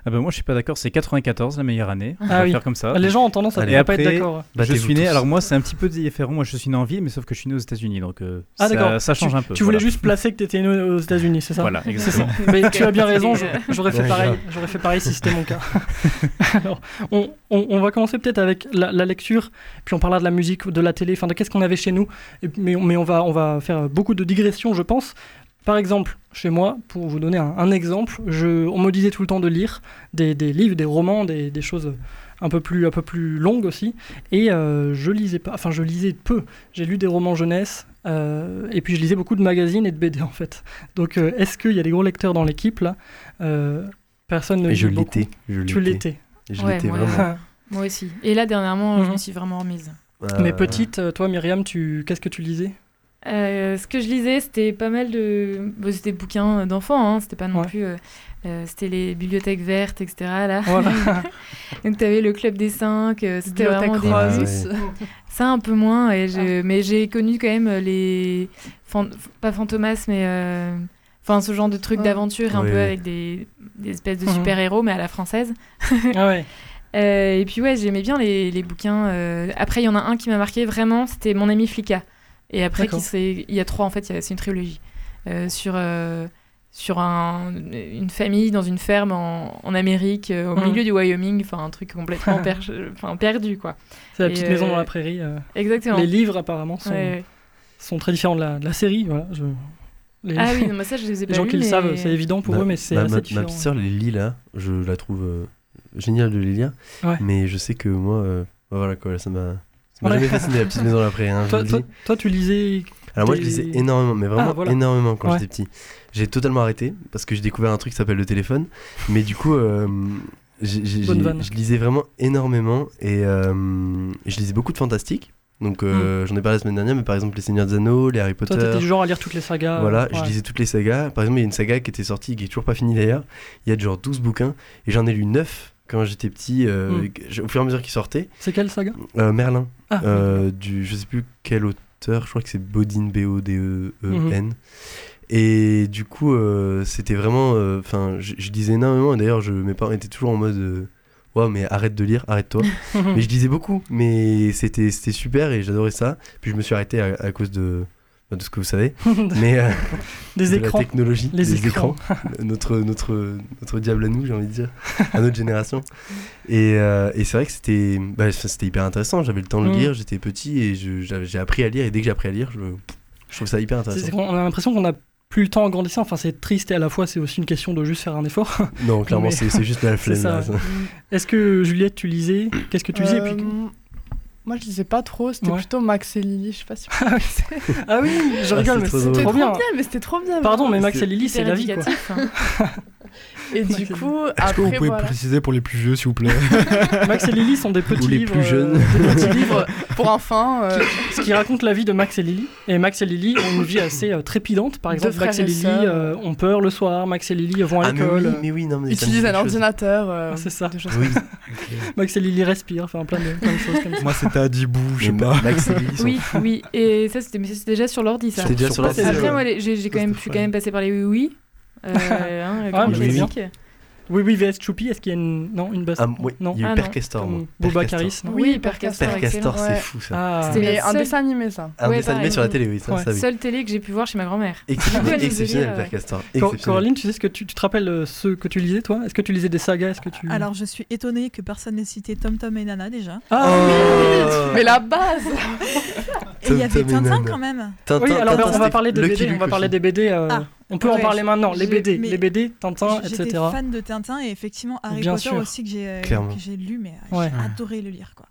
Ah bah moi je suis pas d'accord, c'est 94 la meilleure année. On Ah va oui. faire comme ça. Les gens ont tendance à ne pas être d'accord. Je suis né, tous. alors moi c'est un petit peu différent, moi je suis né en ville mais sauf que je suis né aux États-Unis donc euh, Ah ça, d'accord. ça change tu, un peu. Tu voulais voilà. juste placer que tu étais né aux États-Unis, c'est ça? Voilà, exactement. ça. Mais tu as bien raison, j'aurais fait pareil. J'aurais fait pareil si c'était mon cas. Alors, on, on- on va commencer peut-être avec la, la lecture, puis on parlera de la musique, de la télé, enfin de qu'est-ce qu'on avait chez nous. Mais mais on, va, on va faire beaucoup de digressions, je pense. Par exemple, chez moi, pour vous donner un, un exemple, je, on me disait tout le temps de lire des, des livres, des romans, des, des choses un peu plus, un peu plus longues aussi. Et euh, je lisais pas, enfin je lisais peu. J'ai lu des romans jeunesse, euh, et puis je lisais beaucoup de magazines et de BD en fait. Donc euh, est-ce qu'il y a des gros lecteurs dans l'équipe là? Euh, Personne ne Et je l'étais, Tu l'étais. l'étais. Je Ouais, l'étais moi, vraiment. moi aussi. Et là, dernièrement, je Mhm. me suis vraiment remise. Mais petite, toi Myriam, tu... qu'est-ce que tu lisais? Euh, ce que je lisais, c'était pas mal de. bon, c'était des bouquins d'enfants, hein, c'était pas non Ouais. plus. euh, euh, c'était les bibliothèques vertes, etc. Là. Voilà. Donc, tu avais le Club des Cinq, euh, c'était Bibliothèque vraiment des. rose. Ah Ça, un peu moins, et je- mais j'ai connu quand même les. fan- Pas Fantomas, mais. euh, Enfin, ce genre de trucs Ouais. d'aventure, un peu avec des, des espèces de Mhm. super-héros, mais à la française. Ah ouais. Euh, et puis ouais, j'aimais bien les, les bouquins. euh, Après, il y en a un qui m'a marqué vraiment, c'était Mon ami Flicka. Et après, il y a trois en fait, c'est une trilogie. Euh, sur euh, sur un- une famille dans une ferme en, en Amérique, euh, au Mhm. milieu du Wyoming, enfin un truc complètement per- enfin, perdu quoi. C'est la Et, petite maison dans la prairie. euh. Exactement. Les livres apparemment sont, Ouais, ouais. sont très différents de la, de la série. Voilà. Je... Les... Ah oui, non, mais ça je les ai les pas gens lus, qui le mais- savent, c'est évident pour Ma- eux, mais c'est ma, assez ma- différent. Ma petite sœur les lit là, je la trouve euh, géniale de les lire. Ouais. Mais je sais que moi, voilà quoi, ça m'a m'a Ouais. jamais fasciné la petite maison prairie. hein, toi, tu lisais. Alors moi je lisais énormément, mais vraiment Ah, voilà. énormément quand Ouais. j'étais petit. J'ai totalement arrêté parce que j'ai découvert un truc qui s'appelle le téléphone. Mais du coup, euh, je lisais vraiment énormément et euh, je lisais beaucoup de fantastique. Donc euh, j'en ai parlé la semaine dernière, mais par exemple les Seigneurs des Anneaux, les Harry Potter. Hmm. Toi, t'étais du genre à lire toutes les sagas. Voilà, je lisais toutes les sagas. Par exemple, il y a une saga qui était sortie, qui est toujours pas finie d'ailleurs. Il y a genre 12 bouquins et j'en ai lu 9 quand j'étais petit, euh, Mm. et que- au fur et à mesure qu'ils sortaient. C'est quelle saga? Euh, Merlin, Ah, euh, du, je sais plus quel auteur, je crois que c'est Bodine, B-O-D-E-E-N. Mhm. Et du coup, euh, c'était vraiment. Enfin, je, je lisais énormément. D'ailleurs, je- mes parents étaient toujours en mode. euh, Ouais, mais arrête de lire, arrête-toi. mais je lisais beaucoup. Mais c'était c'était super et j'adorais ça. Puis je me suis arrêté à, à cause de, de ce que vous savez, mais euh, des écrans, la technologie, les des écrans, notre, notre, notre diable à nous, j'ai envie de dire, à notre génération. Et, euh, et c'est vrai que bah, c'était hyper intéressant, j'avais le temps de mm. lire, j'étais petit et j'ai appris à lire, et dès que j'ai appris à lire, je, trouve ça hyper intéressant. On a l'impression qu'on a plus le temps en grandissant, enfin c'est triste et à la fois c'est aussi une question de juste faire un effort. Non, clairement mais... c'est juste la flemme. Est-ce que Juliette, tu lisais? Qu'est-ce que tu lisais puis... Euh, moi, je disais pas trop, c'était plutôt Max et Lily, je sais pas si. ah oui, ah oui je rigole, mais c'était trop, bien. Pardon, mais Max et Lily, c'est la vie. Et du coup, Est-ce après, que vous pouvez préciser pour les plus vieux, s'il vous plaît Max et Lily sont des petits Ou les livres, plus euh, jeunes. des petits livres pour enfants. euh, ce qui raconte la vie de Max et Lily. Et Max et Lily ont une vie assez euh, trépidante. Par exemple, Max et Lily euh, ont peur le soir. Max et Lily vont à Ah, mais oui, utilisent un ordinateur. euh, Ah, c'est ça. Max et Lily respirent. Enfin, plein de, choses comme ça. Moi, c'était Adibou, je sais pas. Max et Lily Oui, oui. Et ça, c'était déjà sur l'ordi, ça. C'était déjà sur la Après, moi, j'ai j'ai quand même, je suis quand même passé par les oui-oui. Euh, hein, ah, oui, oui. oui, oui, VS Choupi, est-ce qu'il y a une, non, une basse um, ah, Oui, non. il y a eu ah, Percastor. Boubacaris. Oui, Percastor. Percastor, c'est fou ça. Ah. C'était un dessin animé ça. Un ouais, dessin animé sur la télé, oui. Ça, ouais. ça, Seule télé que j'ai pu voir chez ma grand-mère. Exceptionnel, Percastor. Coraline, tu sais ce que tu, te rappelles euh, ce que tu lisais toi? Est-ce que tu lisais des sagas? Est-ce que tu... Alors je suis étonnée que personne n'ait cité Tom Tom et Nana déjà. Ah oh. oui Mais la base Et il y avait Tintin quand même. Tintin, oui, alors on va parler des BD. On va parler des BD. Euh, ah. On peut en parler maintenant, les BD, les BD, Tintin, etc. J'étais fan de Tintin et effectivement Harry Potter aussi que j'ai euh, lu, mais euh, j'ai adoré le lire quoi.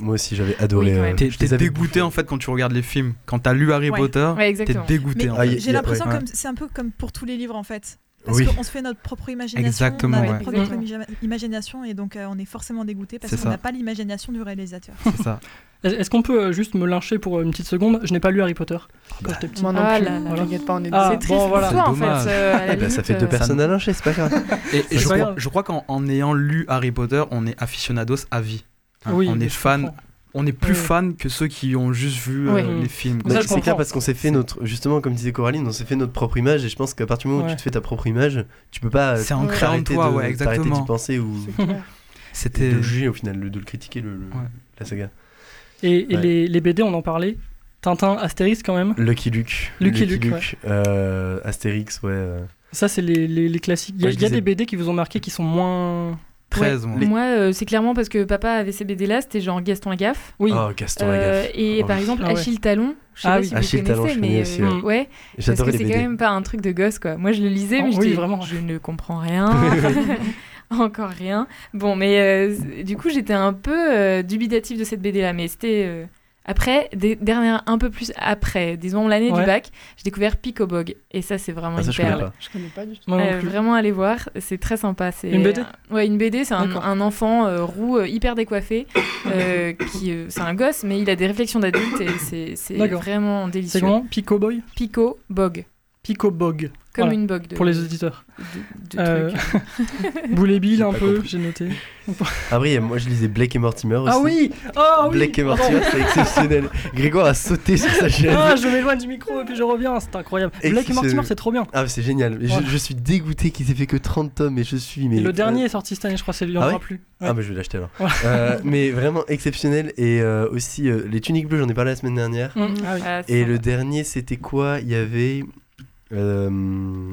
Moi, aussi, j'avais adoré. Oui. Euh, t'es dégoûté en fait quand tu regardes les films. Quand t'as lu Harry. Potter, ouais, t'es dégoûté. Ah, j'ai l'impression que c'est un peu comme pour tous les livres en fait. Parce qu'on se fait notre propre imagination. Exactement. On a ouais. propre mm-hmm. imagination et donc euh, on est forcément dégoûté parce qu'on n'a pas l'imagination du réalisateur. C'est ça. Est-ce qu'on peut euh, juste me lyncher pour une petite seconde? Je n'ai pas lu Harry Potter ah, quand bah. j'étais petit. Moi non ah. Là, voilà. pas, on est ah, triste en fait. Euh, eh ben, ça fait deux personnes à lyncher, c'est pas grave. je, crois, qu'en ayant lu Harry Potter, on est aficionados à vie. Hein, on est fan on est plus mmh. fan que ceux qui ont juste vu euh, les films. C'est clair parce qu'on s'est fait notre justement comme disait Coraline, on s'est fait notre propre image et je pense qu'à partir du moment où tu te fais ta propre image, tu peux pas c'est euh, ancré en toi, de, ouais, exactement. d'y penser ou c'était de le juger au final, de, le critiquer la saga. Et, les, BD, on en parlait. Tintin, Astérix quand même. Lucky Luke. Lucky, Luke. Luke euh, Astérix, ouais. Ça c'est les, classiques. Il y a, des BD qui vous ont marqué qui sont moins 13 moi. Euh, c'est clairement parce que papa avait ces BD là, c'était genre Gaston Lagaffe. Oui. Oh, Gaston euh, Lagaffe. Et oh, par exemple. Achille Talon. Je sais ah, pas oui. si Achille Talon, connaissez, mais aussi, euh, ouais. ouais parce que c'est quand même pas un truc de gosse quoi. Moi je le lisais, oh, mais oui, vraiment. je ne comprends rien. Encore rien. Bon, mais du coup, j'étais un peu dubitatif de cette BD là, mais c'était après, dernière, un peu plus après, disons l'année du bac, j'ai découvert Picobog. Et ça, c'est vraiment ah, je perle. Connais pas. Du tout. Moi euh, vraiment, aller voir, c'est très sympa. C'est une BD. Euh, ouais, une BD, c'est un, enfant euh, roux, euh, hyper décoiffé, qui c'est un gosse, mais il a des réflexions d'adulte et c'est vraiment délicieux. C'est comment? Picobog? Picobog. Picobog. Comme une bug. Pour les auditeurs. Euh, Boulet Bill un peu, j'ai noté. ah oui, moi je lisais Blake et Mortimer ah aussi. Ah oui oh, Blake et Mortimer, c'est exceptionnel. Grégoire a sauté sur sa chaîne. Ah, je m'éloigne du micro et puis je reviens, c'est incroyable. Blake et Mortimer, c'est trop bien. Ah, c'est génial. Je, suis dégoûté qu'ils aient fait que 30 tomes et je suis. Le euh, dernier est sorti cette année, je crois, c'est lui, ah, en plus. Ah, mais je vais l'acheter alors. Euh, mais vraiment exceptionnel. Et aussi, Les Tuniques Bleues, j'en ai parlé la semaine dernière. Mm. Ah, oui. Et le dernier, c'était quoi? Il y avait. Euh,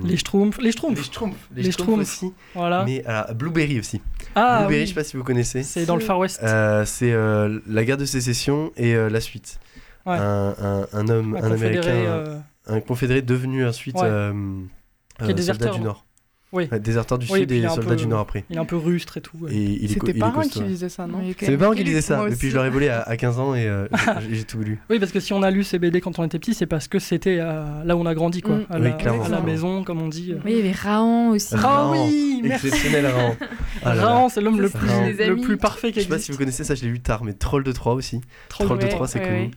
les Schtroumpfs. Les Schtroumpfs. Les Schtroumpfs. Les, les aussi. Voilà. Mais alors, Blueberry aussi. Ah, Blueberry, oui. je sais pas si vous connaissez. C'est dans le Far West. Euh, c'est la guerre de sécession et la suite. Un, homme, un, américain, un confédéré devenu ensuite ouais. qui du hein. Nord. Oui. Déserteur du Sud et, soldat du Nord après. Il est un peu rustre et tout. Ouais. Et c'est tes parents qui disaient ça, non C'est mes parents qui disaient ça. Et puis je leur ai volé à, à 15 ans et euh, j'ai tout lu. Oui, parce que si on a lu ces BD quand on était petit, c'est parce que c'était là où on a grandi, quoi. Mm. À, la, maison, comme on dit. Euh. Oui, il y avait Raon aussi. Raon, ah oui. Exceptionnel Raon. Ah Raon, c'est l'homme le plus, le plus parfait qui existe. Je sais pas si vous connaissez ça, je l'ai lu tard, mais Troll de 3 aussi. Troll de 3, c'est connu.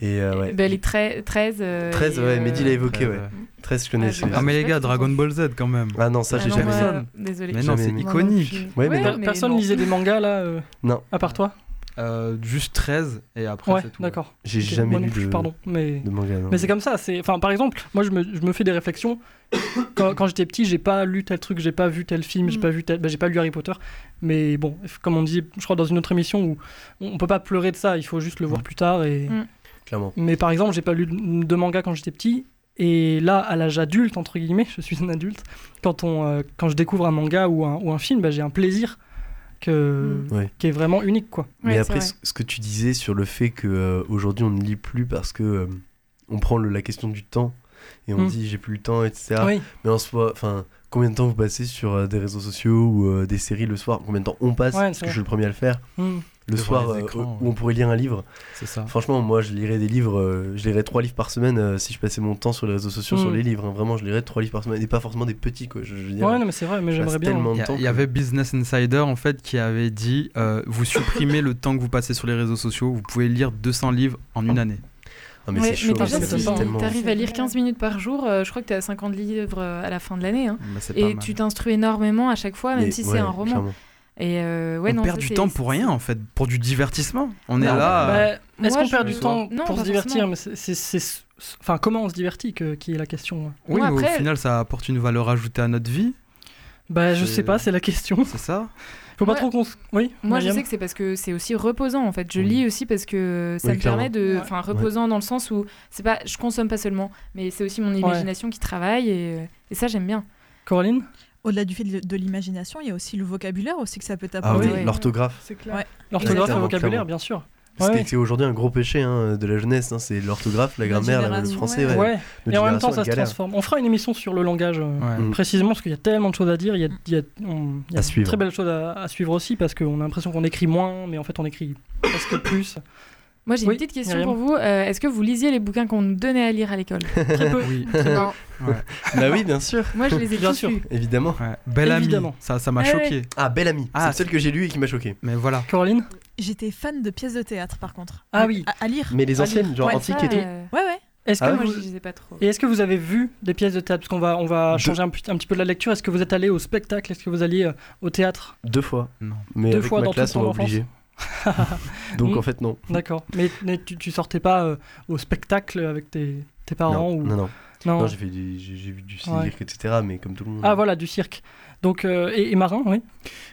Et, euh, ouais. bah, 13. 13, euh, ouais, Mehdi l'a évoqué, ouais. 13, je connaissais. Ah, mais les gars, Dragon Ball Z quand même. Ah non, ça, j'ai jamais vu. Désolé. Mais non, c'est iconique. Ouais, mais. Personne lisait des mangas là euh, Non. À part toi euh, juste 13 et après ouais. D'accord. J'ai okay. jamais lu de, pardon, mais... de Mais c'est comme ça. C'est, enfin, par exemple, moi je me, je me fais des réflexions. quand, j'étais petit, j'ai pas lu tel truc, j'ai pas vu tel film, j'ai pas vu bah, j'ai pas lu Harry Potter. Mais bon, comme on dit, je crois dans une autre émission où on peut pas pleurer de ça. Il faut juste le voir mm. plus tard et par exemple, j'ai pas lu de manga quand j'étais petit. Et là, à l'âge adulte, entre guillemets, je suis un adulte, quand, on, euh, quand je découvre un manga ou un, ou un film, bah, j'ai un plaisir que, Ouais. qui est vraiment unique. Quoi. Mais après, ce que tu disais sur le fait que euh, aujourd'hui on ne lit plus parce que euh, on prend le- la question du temps et on Mm. dit j'ai plus le temps, etc. Oui. Mais en soi, enfin, combien de temps vous passez sur euh, des réseaux sociaux ou euh, des séries le soir? Combien de temps on passe? Ouais, Parce que je suis le premier à le faire. Mm. Le Devant soir, euh, écrans, où on pourrait lire un livre. C'est ça. Franchement, moi, je lirais des livres. euh, je lirais trois livres par semaine euh, si je passais mon temps sur les réseaux sociaux, sur Mm. les livres. hein. Vraiment, je lirais trois livres par semaine et pas forcément des petits, quoi. Je, je veux dire, Ouais, non, mais c'est vrai, mais j'aimerais bien. tellement Il y, avait Business Insider en fait qui avait dit euh, vous supprimez le temps que vous passez sur les réseaux sociaux, vous pouvez lire 200 livres en une année. Ah, mais Ouais, c'est chaud. déjà, si tellement- t'arrives à lire 15 minutes par jour, euh, je crois que tu as 50 livres euh, à la fin de l'année. hein. Bah, Et mal. tu t'instruis énormément à chaque fois, même Mais si ouais, c'est un roman. clairement. Et euh, ouais, on non, perd ça, du temps pour rien en fait, pour du divertissement. On est là. Bah, euh, Est-ce qu'on perd du temps Non, pour se divertir. Mais c'est- Enfin, comment on se divertit que- qui est la question. Oui, Moi, mais après- au final, ça apporte une valeur ajoutée à notre vie. Bah, je sais pas, c'est la question. C'est ça Faut pas Ouais. trop qu'on. se- Oui, Moi, je sais que c'est parce que c'est aussi reposant en fait. Je Oui. lis aussi parce que ça Oui, me permet de, Ouais. enfin, reposant dans le sens où c'est pas, je consomme pas seulement, mais c'est aussi mon imagination qui travaille et, et ça j'aime bien. Coraline? Au-delà du fait de, l'imagination, il y a aussi le vocabulaire aussi que ça peut Ah t'apporter. oui, l'orthographe. C'est clair. Ouais. L'orthographe et le vocabulaire, bien sûr. C'est Ouais. c'est aujourd'hui un gros péché hein, de la jeunesse, hein, c'est l'orthographe, la grammaire, le français. ouais. Ouais. Et en même temps, ça se transforme. On fera une émission sur le langage, euh, Ouais. Mm. précisément, parce qu'il y a tellement de choses à dire. Il y a, il y a, on- il y a À de suivre. très belles choses à, à suivre aussi, parce qu'on a l'impression qu'on écrit moins, mais en fait, on écrit presque plus. Moi j'ai Oui, une petite question Myriam. pour vous. Euh, Est-ce que vous lisiez les bouquins qu'on nous donnait à lire à l'école? Très peu. Oui. Non. Bah oui, bien sûr, Moi je les ai Bien tous sûr. lus. évidemment. Ouais. Belle amie. Évidemment. Ça, ça m'a ouais. choqué. Ah, Belle Amie, Ah, c'est celle que j'ai lue et qui m'a choqué. Mais voilà. Coraline? J'étais fan de pièces de théâtre par contre. Ah oui. À, à lire. Mais les anciennes, genre ouais, antiques Ça, et tout. euh, Ouais, ouais. Est-ce que, Ah moi vous... je les ai pas trop. Et est-ce que vous avez vu des pièces de théâtre? Parce qu'on va, on va changer un, petit- un petit peu de la lecture. Est-ce que vous êtes allé au spectacle? Est-ce que vous alliez euh, au théâtre? Deux fois. Non. Mais Deux avec fois ma dans classe, on m'a obligé. Donc Mm. en fait, non. D'accord. Mais, mais tu, tu sortais pas euh, au spectacle avec tes, tes parents Non, ou... non, non. Non. Non, j'ai fait du- j'ai j'ai vu du cirque, Ouais. etc. Mais comme tout le monde. Ah voilà, du cirque. Donc, euh, et, et Marin, oui?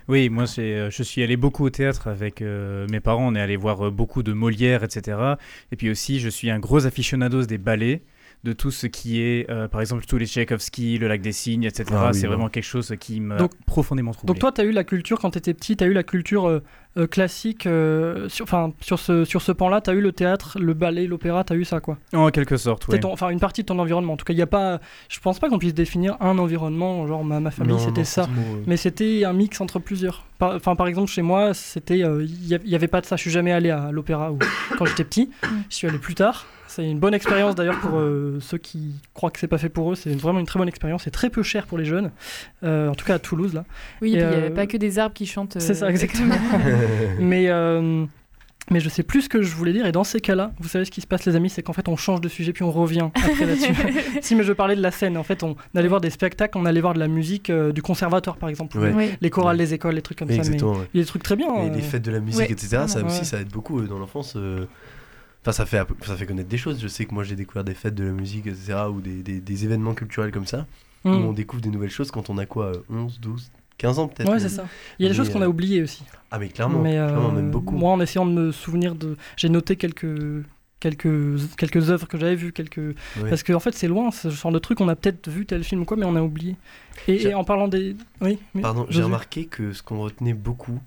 Oui, moi c'est, euh, je suis allé beaucoup au théâtre avec euh, mes parents. On est allé voir beaucoup de Molière, etc. Et puis aussi, je suis un gros aficionados des ballets, de tout ce qui est, euh, par exemple, tous les Tchaïkovski, le Lac des Cygnes, etc. Ah oui, c'est vraiment quelque chose qui m'a profondément troublé. Donc toi, tu as eu la culture, quand tu étais petit, tu as eu la culture euh, euh, classique, euh, sur, enfin, sur ce, sur ce pan-là, tu as eu le théâtre, le ballet, l'opéra, tu as eu ça, quoi? En quelque sorte, oui. Enfin, une partie de ton environnement. En tout cas, il y a pas... Je pense pas qu'on puisse définir un environnement, genre ma, ma famille, c'était ça. Mais c'était un mix entre plusieurs. Par- Enfin, par exemple, chez moi, c'était, il y, a- il y avait pas de ça. Je suis jamais allé à l'opéra quand j'étais petit. Je suis allé plus tard. C'est une bonne expérience d'ailleurs pour euh, ceux qui croient que c'est pas fait pour eux. C'est vraiment une très bonne expérience. C'est très peu cher pour les jeunes. Euh, en tout cas à Toulouse là. Oui, il n'y euh, avait pas que des arbres qui chantent. C'est ça euh, exactement. mais euh, mais je sais plus ce que je voulais dire. Et dans ces cas-là, vous savez ce qui se passe, les amis, c'est qu'en fait on change de sujet puis on revient après là-dessus. si mais je parlais de la scène. En fait, on allait voir des spectacles, on allait voir de la musique euh, du conservatoire par exemple, Ouais. Oui. les chorales des écoles, les trucs comme ça. Mais ouais. il y a des trucs très bien. Et euh, les fêtes de la musique, ouais, etc. Ça aussi, ça aide beaucoup euh, dans l'enfance. Enfin, ça fait, ça fait connaître des choses. Je sais que moi, j'ai découvert des fêtes de la musique, etc. ou des, des, des événements culturels comme ça. hmm. Où on découvre des nouvelles choses quand on a quoi euh, 11, 12, 15 ans peut-être Ouais, c'est ça. Il y a des choses qu'on a euh, oubliées aussi. Ah, mais clairement, mais euh, clairement même beaucoup. Moi, en essayant de me souvenir de, j'ai noté quelques quelques quelques œuvres que j'avais vues, quelques Ouais. parce qu'en fait c'est loin ce genre de truc. On a peut-être vu tel film ou quoi, mais on a oublié. Et, en parlant des, oui. mais- Pardon, j'ai remarqué que ce qu'on retenait beaucoup,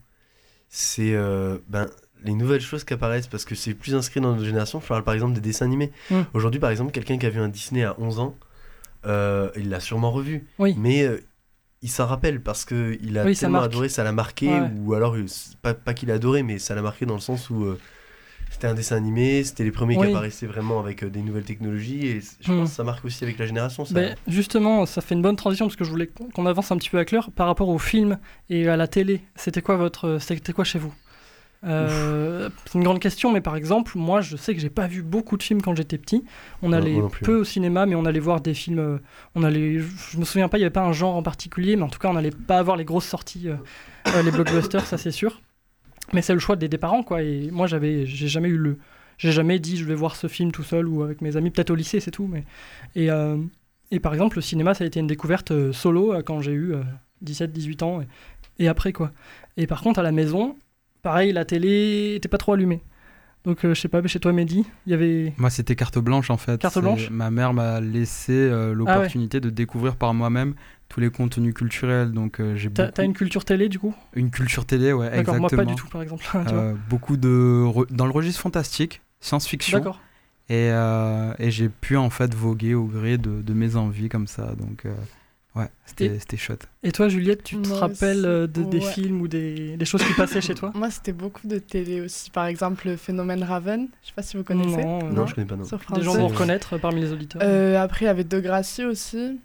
c'est euh, ben, les nouvelles choses qui apparaissent parce que c'est plus inscrit dans notre génération. Je parle par exemple des dessins animés. Mm. Aujourd'hui, par exemple, quelqu'un qui a vu un Disney à 11 ans, euh, il l'a sûrement revu. Oui. Mais euh, il s'en rappelle parce qu'il a Oui, ça tellement adoré, ça l'a marqué. Ouais. Ou alors, euh, pas, pas qu'il a adoré, mais ça l'a marqué dans le sens où. euh, c'était un dessin animé, c'était les premiers Oui. qui apparaissaient vraiment avec des nouvelles technologies et je Mm. pense que ça marque aussi avec la génération. Ça. Ben, justement, ça fait une bonne transition parce que je voulais qu'on avance un petit peu avec l'heure par rapport au film et à la télé. C'était quoi votre, c'était quoi chez vous? Euh, C'est une grande question, mais par exemple, moi, je sais que j'ai pas vu beaucoup de films quand j'étais petit. On allait non peu au cinéma, mais on allait voir des films. euh, On allait, je me souviens pas, il y avait pas un genre en particulier, mais en tout cas, on n'allait pas avoir les grosses sorties, euh, les blockbusters, ça c'est sûr. Mais c'est le choix des, des parents, quoi. Et moi, j'avais, j'ai jamais eu le, j'ai jamais dit je vais voir ce film tout seul ou avec mes amis, peut-être au lycée, c'est tout. Mais et euh, et par exemple, le cinéma, ça a été une découverte solo quand j'ai eu 17-18 ans et, et après quoi. Et par contre, à la maison, pareil, la télé était pas trop allumée. Donc euh, je sais pas, mais chez toi, Mehdi, il y avait. Moi, c'était carte blanche en fait. Carte blanche Ma mère m'a laissé euh, l'opportunité de découvrir par moi-même tous les contenus culturels. Donc, euh, j'ai T'as beaucoup... une culture télé du coup? Une culture télé, ouais, D'accord, exactement. moi pas du tout par exemple. Euh, beaucoup de re- dans le registre fantastique, science-fiction D'accord. Et, euh, et j'ai pu en fait voguer au gré de, de mes envies comme ça. Donc ouais, c'était c'était chouette. Et toi, Juliette, tu te Moi rappelles aussi. euh, de, des Ouais. films ou des, des choses qui passaient chez toi? Moi, c'était beaucoup de télé aussi. Par exemple, le phénomène Raven. Je sais pas si vous connaissez. Non, Non, je connais pas, non. Sur Des gens vont reconnaître euh, parmi les auditeurs. Euh, après, il y avait Degrassi aussi.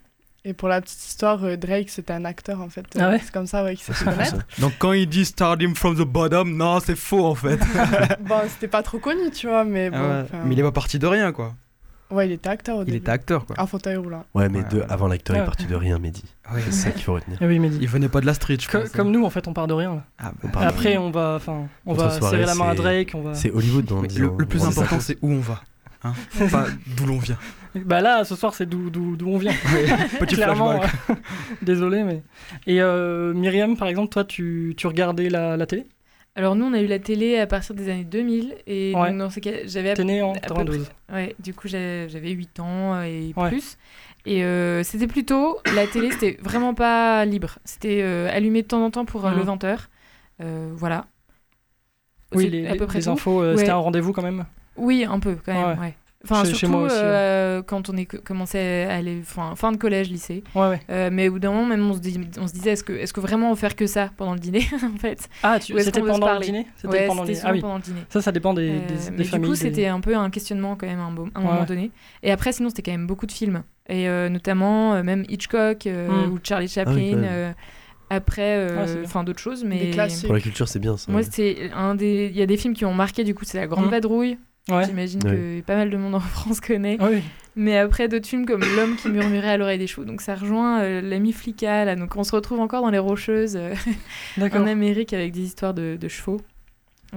Et pour la petite histoire, euh, Drake, c'était un acteur en fait. Ah ouais? C'est comme ça ouais, qu'il s'est fait connaître. Donc quand il dit starting from the bottom, non, c'est faux en fait. bon, c'était pas trop connu, tu vois, mais bon. Ah ouais. enfin, Mais il est pas parti de rien quoi. Ouais, il était acteur au Il début. était acteur quoi. Un fauteuil roulant. Ouais, mais Ouais, de, ouais. avant l'acteur Ouais. est parti de rien, Mehdi. Ouais. C'est ça qu'il faut retenir. Ah oui, Mehdi. Il venait pas de la street, je Co- pense. hein. comme nous, en fait, on part de rien. là. Ah, bah, On part de Après, rien. on va, enfin, on va soirée, serrer la main à Drake. On va... C'est Hollywood dans Oui, 10 le, ans. le plus important c'est où on va. Hein pas d'où l'on vient. Bah là, ce soir, c'est d'où d'où- d'où on vient. Petit Clairement. flashback. euh, Désolé, mais. Et euh, Myriam, par exemple, toi, tu, tu regardais la, la télé? Alors nous, on a eu la télé à partir des années 2000 et Ouais. dans ces cas, j'avais né en à peu 92. près- Ouais, du coup j'avais 8 ans et Ouais. plus. Et euh, c'était plutôt la télé, c'était vraiment pas libre. C'était euh, allumé de temps en temps pour euh, le 20h. voilà. Oui, les, à peu près les infos, Ouais. c'était un rendez-vous quand même Oui, un peu quand même. Ouais. Enfin, Chez- chez surtout moi aussi, ouais. euh, quand on est co- commencé à aller, enfin, fin de collège, lycée. Ouais, ouais. Euh, mais au bout d'un moment, même on se, dit- on se disait, est-ce que, est-ce que vraiment on faire que ça pendant le dîner, en fait? Ah, c'était pendant le dîner? C'était pendant Ah oui. pendant le dîner. Ça, ça dépend des, Euh, des, mais des du familles. coup, des- c'était un peu un questionnement quand même à un, bo- un Ouais. moment donné. Et après, sinon, c'était quand même beaucoup de films. Et euh, notamment, euh, même Hitchcock euh, Mm. ou Charlie Ah oui, Chaplin. euh, après, euh, Ah, c'est enfin d'autres choses. Mais. Pour la culture, c'est bien ça. moi, c'était un des. Il y a des films qui ont marqué, du coup, c'est La Grande Mm. Vadrouille. Ouais. J'imagine Ouais. que pas mal de monde en France connaît. Ah. Mais après, d'autres films comme L'homme qui murmurait à l'oreille des choux. Donc ça rejoint euh, l'ami Flicka. Là. Donc on se retrouve encore dans les Rocheuses euh, en Amérique avec des histoires de, de chevaux.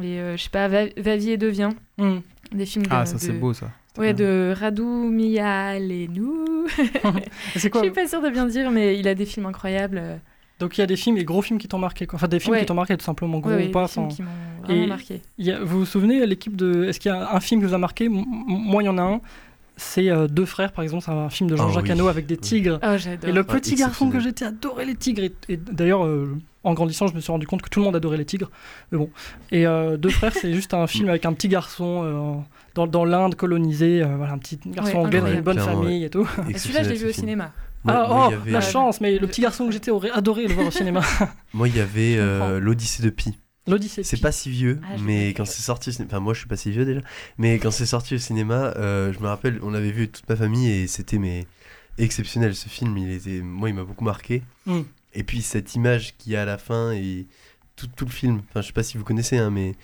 Et euh, je sais pas, Va- Va-vie et devient. Hmm. Des films de. Ah ça c'est beau ça. Ouais, bien. de Radu Mialenou. C'est quoi Je suis pas sûre de bien dire, mais il a des films incroyables. euh. Donc il y a des films, des gros films qui t'ont marqué, quoi. Enfin des films Ouais. qui t'ont marqué tout simplement, gros Ouais, ouais, ou pas. des films enfin. qui m'ont vraiment Et marqué. il y a- vous vous souvenez l'équipe de Est-ce qu'il y a un film qui vous a marqué? Moi, il y en a un. C'est euh, Deux frères, par exemple. C'est un film de Ah Jean-Jacques oui. Hano avec des tigres. Oh. Et le Ah, petit garçon que j'étais adorait les tigres. Et, et d'ailleurs, euh, en grandissant, je me suis rendu compte que tout le monde adorait les tigres. Mais bon. Et euh, Deux frères, c'est juste un film avec un petit garçon euh, dans, dans l'Inde colonisée. euh, voilà, un petit garçon Ouais, anglais dans une bonne famille et tout. Et celui-là, je l'ai vu au cinéma. Moi, ah, moi, oh, avait, la chance, mais le petit garçon que j'étais aurait adoré le voir au cinéma. Moi, il y avait euh, l'Odyssée de Pi. L'Odyssée. C'est pas si vieux, Ah, mais quand c'est sorti enfin moi je suis pas si vieux déjà, mais quand c'est sorti au cinéma, euh, je me rappelle, on l'avait vu toute ma famille et c'était mais exceptionnel ce film, il était, moi il m'a beaucoup marqué. Mm. Et puis cette image qu'il y a à la fin et tout, tout le film, enfin je sais pas si vous connaissez, hein, mais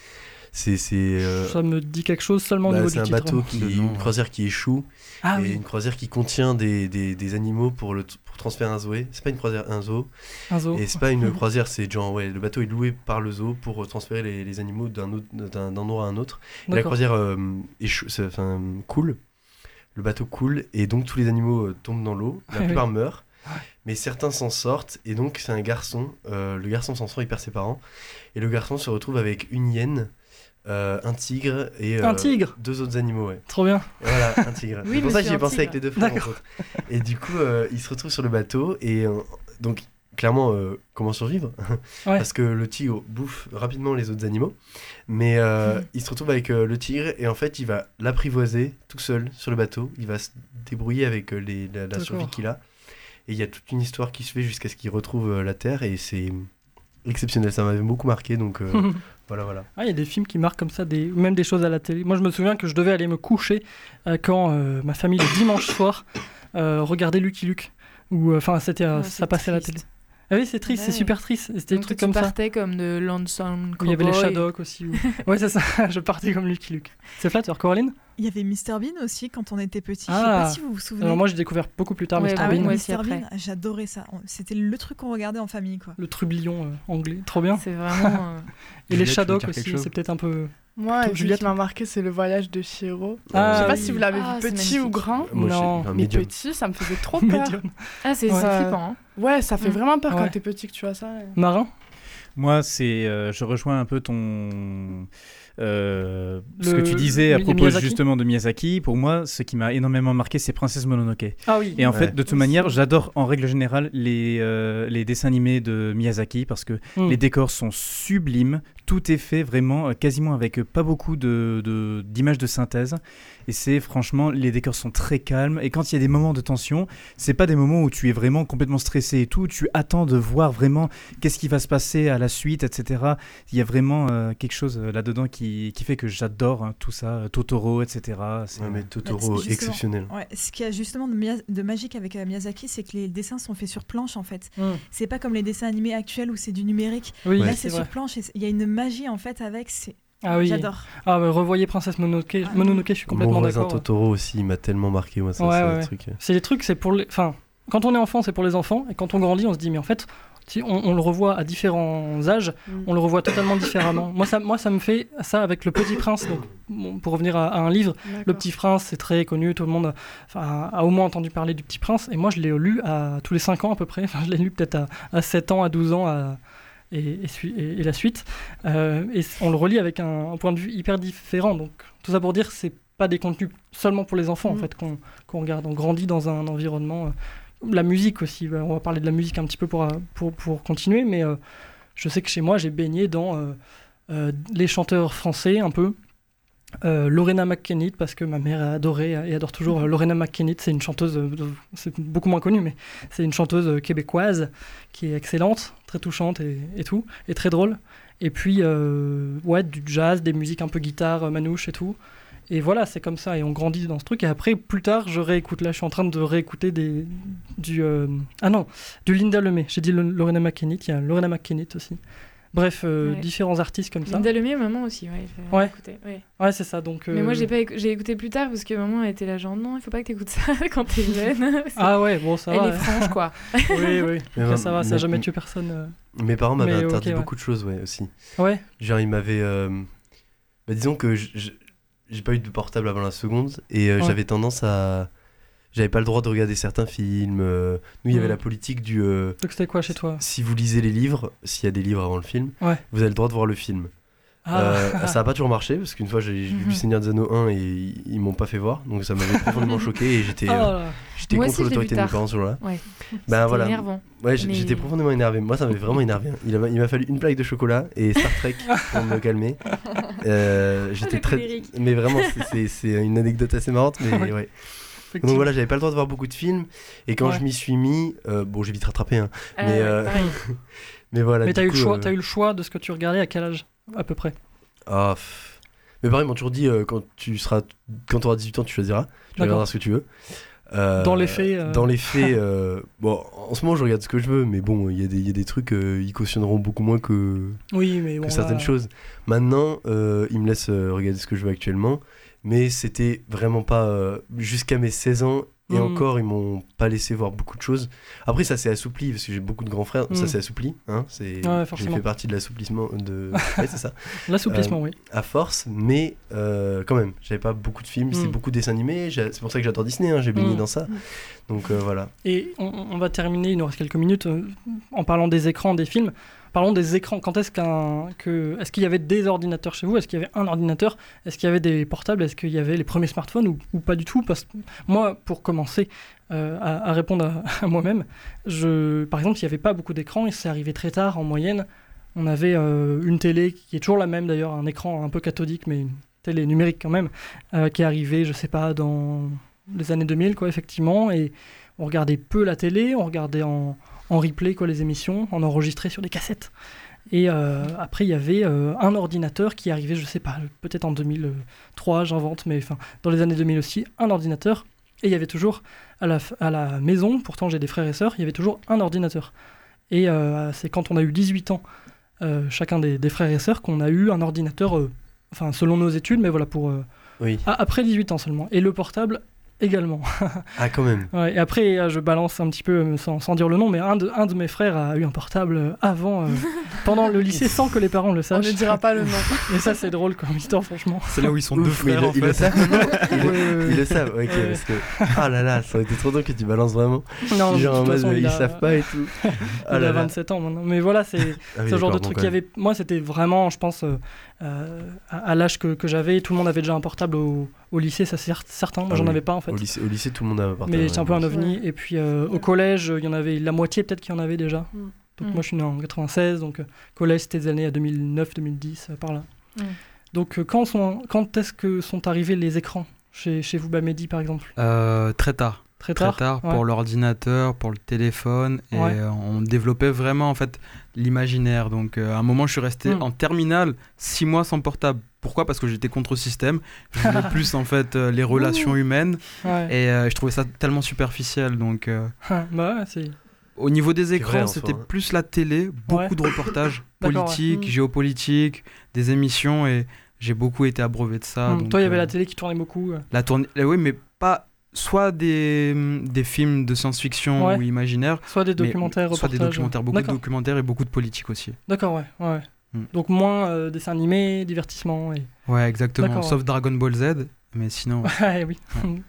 c'est c'est euh, Ça me dit quelque chose seulement au bah, niveau c'est du un titre. bateau qui, Le nom, une croisière qui échoue Ah et oui, une croisière qui contient des, des, des animaux pour le pour transférer un zoé. C'est pas une croisière, un zoo. un zoo. Et c'est pas une croisière, c'est genre, ouais, le bateau est loué par le zoo pour transférer les, les animaux d'un d'un d'un endroit à un autre. Et la croisière euh, échou- c'est- enfin, coule, le bateau coule, et donc tous les animaux euh, tombent dans l'eau, la Ah oui. plupart meurent, mais certains s'en sortent, et donc c'est un garçon, euh, le garçon s'en sort, il perd ses parents, et le garçon se retrouve avec une hyène, euh, un tigre et Un euh, tigre deux autres animaux, ouais. Trop bien. Et Voilà, un tigre. Oui, c'est pour ça que j'y ai pensé tigre. avec les deux frères. Et du coup, euh, il se retrouve sur le bateau et euh, donc clairement, comment survivre? Ouais. Parce que le tigre bouffe rapidement les autres animaux, mais Mhm. il se retrouve avec le tigre et en fait, il va l'apprivoiser tout seul sur le bateau. Il va se débrouiller avec les, la, la survie qu'il a. Et il y a toute une histoire qui se fait jusqu'à ce qu'il retrouve la terre et c'est exceptionnel. Ça m'avait beaucoup marqué donc voilà, voilà. Ah, il y a des films qui marquent comme ça, des... même des choses à la télé. Moi, je me souviens que je devais aller me coucher euh, quand euh, ma famille, le dimanche soir, euh, regardait Lucky Luke. Ou, Enfin, c'était, ça passait à la télé. Ah oui, c'est triste, c'est super triste. C'était des trucs tu comme ça. partais comme de Lonesome il y avait les. Shadocks aussi. ou- ouais, c'est ça, je partais comme Lucky Luke. C'est flatteur, Coraline? Il y avait Mr Bean aussi quand on était petit. Je sais Ah. pas si vous vous souvenez. Alors, moi, j'ai découvert beaucoup plus tard Ouais, Mr. ah oui, oui, Bean, moi Mr. Bean, j'adorais ça. C'était le truc qu'on regardait en famille, quoi. le trublion euh, anglais. Trop bien. C'est vraiment. euh, Et les tu quelque aussi, c'est peut-être un peu. Moi, Juliette qui m'a marqué, c'est le voyage de Chiro. Ah, je sais pas oui. si vous l'avez Ah, vu petit ou grand. Moi, Non. Mais médium. petit, ça me faisait trop peur. Ah, c'est Ouais. flippant. hein. Ouais, ça fait Mm. vraiment peur Ouais. quand t'es petit que tu vois ça. Marin Moi, c'est, euh, je rejoins un peu ton, euh, ce Le- que tu disais à le propos Miyazaki justement de Miyazaki. Pour moi, ce qui m'a énormément marqué, c'est Princesse Mononoke. Ah oui. Et en Ouais. fait, de toute manière, j'adore en règle générale les, euh, les dessins animés de Miyazaki parce que Hmm. les décors sont sublimes, tout est fait vraiment euh, quasiment avec euh, pas beaucoup de, de- d'images de, synthèse. Et c'est franchement, les décors sont très calmes. Et quand il y a des moments de tension, c'est pas des moments où tu es vraiment complètement stressé et tout. Tu attends de voir vraiment qu'est-ce qui va se passer à la suite, etc. Il y a vraiment euh, quelque chose là-dedans qui, qui fait que j'adore hein, tout ça. Totoro, etc. C'est- Ouais, mais Totoro, ce qui, justement- exceptionnel. Ouais, ce qu'il y a justement de, Mia- de magique avec euh, Miyazaki, c'est que les dessins sont faits sur planche en fait. Mm. C'est pas comme les dessins animés actuels où c'est du numérique. Oui, Là, Ouais, c'est sur vrai. planche. Il y a une magie en fait avec. c'est- Ah oui. J'adore. Ah, bah, revoyez Princesse Mononoke. Mononoke, je suis complètement Mon voisin d'accord. Totoro aussi, il m'a tellement marqué, moi, ça, Ouais, c'est ouais, un ouais. truc. euh. C'est des trucs, c'est pour les. Enfin, quand on est enfant, c'est pour les enfants, et quand on grandit, on se dit, mais en fait, si on, on le revoit à différents âges, Mm. on le revoit totalement différemment. moi, ça, moi, ça me fait ça avec Le Petit Prince. Donc, bon, pour revenir à, à un livre, D'accord. Le Petit Prince, c'est très connu, tout le monde a au moins entendu parler du Petit Prince, et moi, je l'ai lu à tous les 5 ans à peu près. Enfin, je l'ai lu peut-être à, à 7 ans, à 12 ans. à- et, la suite. Euh, et on le relit avec un, un point de vue hyper différent. Donc, tout ça pour dire que c'est pas des contenus seulement pour les enfants en Mm. fait qu'on regarde. On grandit dans un environnement. euh, la musique aussi. euh, On va parler de la musique un petit peu pour, euh, pour, pour continuer, mais je sais que chez moi, j'ai baigné dans les chanteurs français un peu. Euh, Lorena McKennitt, parce que ma mère a adoré et adore toujours euh, Lorena McKennitt. C'est une chanteuse, euh, c'est beaucoup moins connu, mais c'est une chanteuse québécoise qui est excellente, très touchante et, et tout, et très drôle. Et puis, ouais, du jazz, des musiques un peu guitare, manouche et tout. Et voilà, c'est comme ça, et on grandit dans ce truc. Et après, plus tard, je réécoute. Là, je suis en train de réécouter des, du. ah non, du Linda Lemay. J'ai dit Lorena McKennitt, il y a Lorena McKennitt aussi. Bref, euh, Ouais. différents artistes comme ça. Linda Lemay, maman aussi, ouais. Ouais. écouter, ouais. Ouais, c'est ça. Donc, Mais moi, euh, j'ai pas j'ai écouté plus tard parce que maman était là, genre, non, il faut pas que t'écoutes ça quand t'es jeune. Ah ouais, bon, ça Elle va. est franche, quoi. oui, oui. Mais Après, ça va, ça n'a jamais tué personne. euh. Mes parents m'avaient interdit beaucoup de choses, ouais, aussi. Ouais. Genre, ils m'avaient. euh, bah, disons que j'ai pas eu de portable avant la seconde et euh, Ouais. j'avais tendance à. J'avais pas le droit de regarder certains films. euh, Nous, il y avait Mhm. la politique du. euh, Donc, c'était quoi chez toi? si vous lisez les livres, s'il y a des livres avant le film, Ouais. vous avez le droit de voir le film. Ah. Euh, ça n'a pas toujours marché parce qu'une fois j'ai vu Seigneur des Anneaux 1 et ils, ils m'ont pas fait voir donc ça m'avait profondément choqué et j'étais Oh euh, j'étais contre l'autorité de mes parents ce jour-là. Ouais. Ben C'était voilà. énervant. Ouais, Mais- j'étais profondément énervé. Moi ça m'avait vraiment énervé. hein. Il a- il m'a fallu une plaque de chocolat et Star Trek pour me calmer. Euh, j'étais très mais vraiment c'est- c'est c'est une anecdote assez marrante mais Ouais. Effectivement. Donc voilà, j'avais pas le droit de voir beaucoup de films et quand Ouais. je m'y suis mis, euh, bon j'ai vite rattrapé hein, Ah mais euh, mais voilà. Mais t'as eu, le choix, euh, t'as eu le choix de ce que tu regardais à quel âge À peu près? Ah, pff. Mais pareil, ils m'ont toujours dit euh, quand tu seras, quand tu auras 18 ans, tu choisiras, tu regarderas ce que tu veux. Euh, Dans les faits, euh. Dans les faits, euh, bon, en ce moment, je regarde ce que je veux, mais bon, il y, a des- il y a des trucs, euh, ils cautionneront beaucoup moins que, Oui, mais bon. que certaines là- choses. Maintenant, euh, ils me laissent euh, regarder ce que je veux actuellement, mais c'était vraiment pas euh, jusqu'à mes 16 ans. Et Mhm. encore, ils m'ont pas laissé voir beaucoup de choses. Après, ça s'est assoupli parce que j'ai beaucoup de grands frères. Ça Mhm. s'est assoupli. Hein, c'est, Ouais, j'ai fait partie de l'assouplissement. De... ouais, c'est ça. L'assouplissement, Euh, oui. À force, mais euh, quand même, j'avais pas beaucoup de films, c'était Mm. beaucoup de dessins animés. C'est pour ça que j'adore Disney, hein, j'ai baigné Mm. dans ça. Donc euh, voilà. Et on, on va terminer, il nous reste quelques minutes, euh, en parlant des écrans, des films. Parlons des écrans. Quand est-ce qu'un, que, est-ce qu'il y avait des ordinateurs chez vous? Est-ce qu'il y avait un ordinateur? Est-ce qu'il y avait des portables? Est-ce qu'il y avait les premiers smartphones ou, pas du tout? Parce moi, pour commencer euh, à, répondre à, à moi-même, je, par exemple, il n'y avait pas beaucoup d'écrans et c'est arrivé très tard en moyenne. On avait euh, une télé qui est toujours la même d'ailleurs, un écran un peu cathodique, mais une télé numérique quand même, euh, qui est arrivée, je sais pas, dans les années 2000, quoi, effectivement. Et on regardait peu la télé, on regardait en, en replay quoi, les émissions, on enregistrait sur des cassettes. Et euh, après, il y avait euh, un ordinateur qui arrivait, je sais pas, peut-être en 2003, j'invente, mais enfin, dans les années 2000 aussi, un ordinateur. Et il y avait toujours à la, à la maison, pourtant j'ai des frères et sœurs, il y avait toujours un ordinateur. Et euh, c'est quand on a eu 18 ans, chacun des, des frères et sœurs, qu'on a eu un ordinateur, enfin selon nos études, mais voilà, pour... Oui. après 18 ans seulement. Et le portable également. Ah, quand même. Ouais, et après, euh, je balance un petit peu, euh, sans, sans dire le nom, mais un de, un de mes frères a eu un portable euh, avant, euh, pendant le lycée, sans que les parents le On sachent. ne dira pas le nom. Et ça, c'est drôle comme histoire, franchement. C'est là où ils sont deux mais frères ils, en le- ils le fait. savent ils, le- savent, ok, Ouais. parce que. Ah là là, ça aurait été trop drôle que tu balances vraiment. Non, Genre en mode, il ils a- savent pas et tout. Il Ah a là là. 27 ans maintenant. Mais voilà, c'est Ah oui, ce genre de truc bon, qu'il y avait. Moi, c'était vraiment, je pense, euh, euh, à, à l'âge que, que j'avais, tout le monde avait déjà un portable au, au lycée, ça c'est certain. Moi, Ah j'en oui. avais pas en fait. Au lycée, au lycée, tout le monde a un portable. Mais c'est un peu un ouais. ovni. Et puis euh, au collège, il y en avait la moitié peut-être qu'il y en avait déjà. Mm. Donc Mm. moi je suis né en 96, donc euh, collège c'était des années à 2009, 2010, euh, par là. Mm. Donc quand, sont, quand est-ce que sont arrivés les écrans chez, chez vous, Bamedi par exemple? Euh, très tard. Très tard, pour l'ordinateur, pour le téléphone. Et Ouais. euh, on développait vraiment en fait l'imaginaire. Donc euh, à un moment, je suis resté Hmm. en terminale six mois sans portable. Pourquoi? Parce que j'étais contre système. Je voulais plus en fait euh, les relations humaines. Ouais. Et euh, je trouvais ça tellement superficiel. Donc bah ouais, c'est. au niveau des écrans, c'était hein. plus la télé, beaucoup Ouais. de reportages politiques, Hmm. géopolitiques, des émissions. Et j'ai beaucoup été abreuvé de ça. Hum, donc, Toi, il y avait euh, la télé qui tournait beaucoup. la tournée, euh, oui, mais pas soit des, des films de science-fiction Ouais. ou imaginaires, Soit des mais- documentaires, soit des documentaires, beaucoup de documentaires et beaucoup de politique aussi. D'accord, ouais. ouais. Hmm. Donc moins euh, dessins animés, divertissement. Et... Ouais, exactement. Sauf ouais. Dragon Ball Z, mais sinon. ouais. Oui.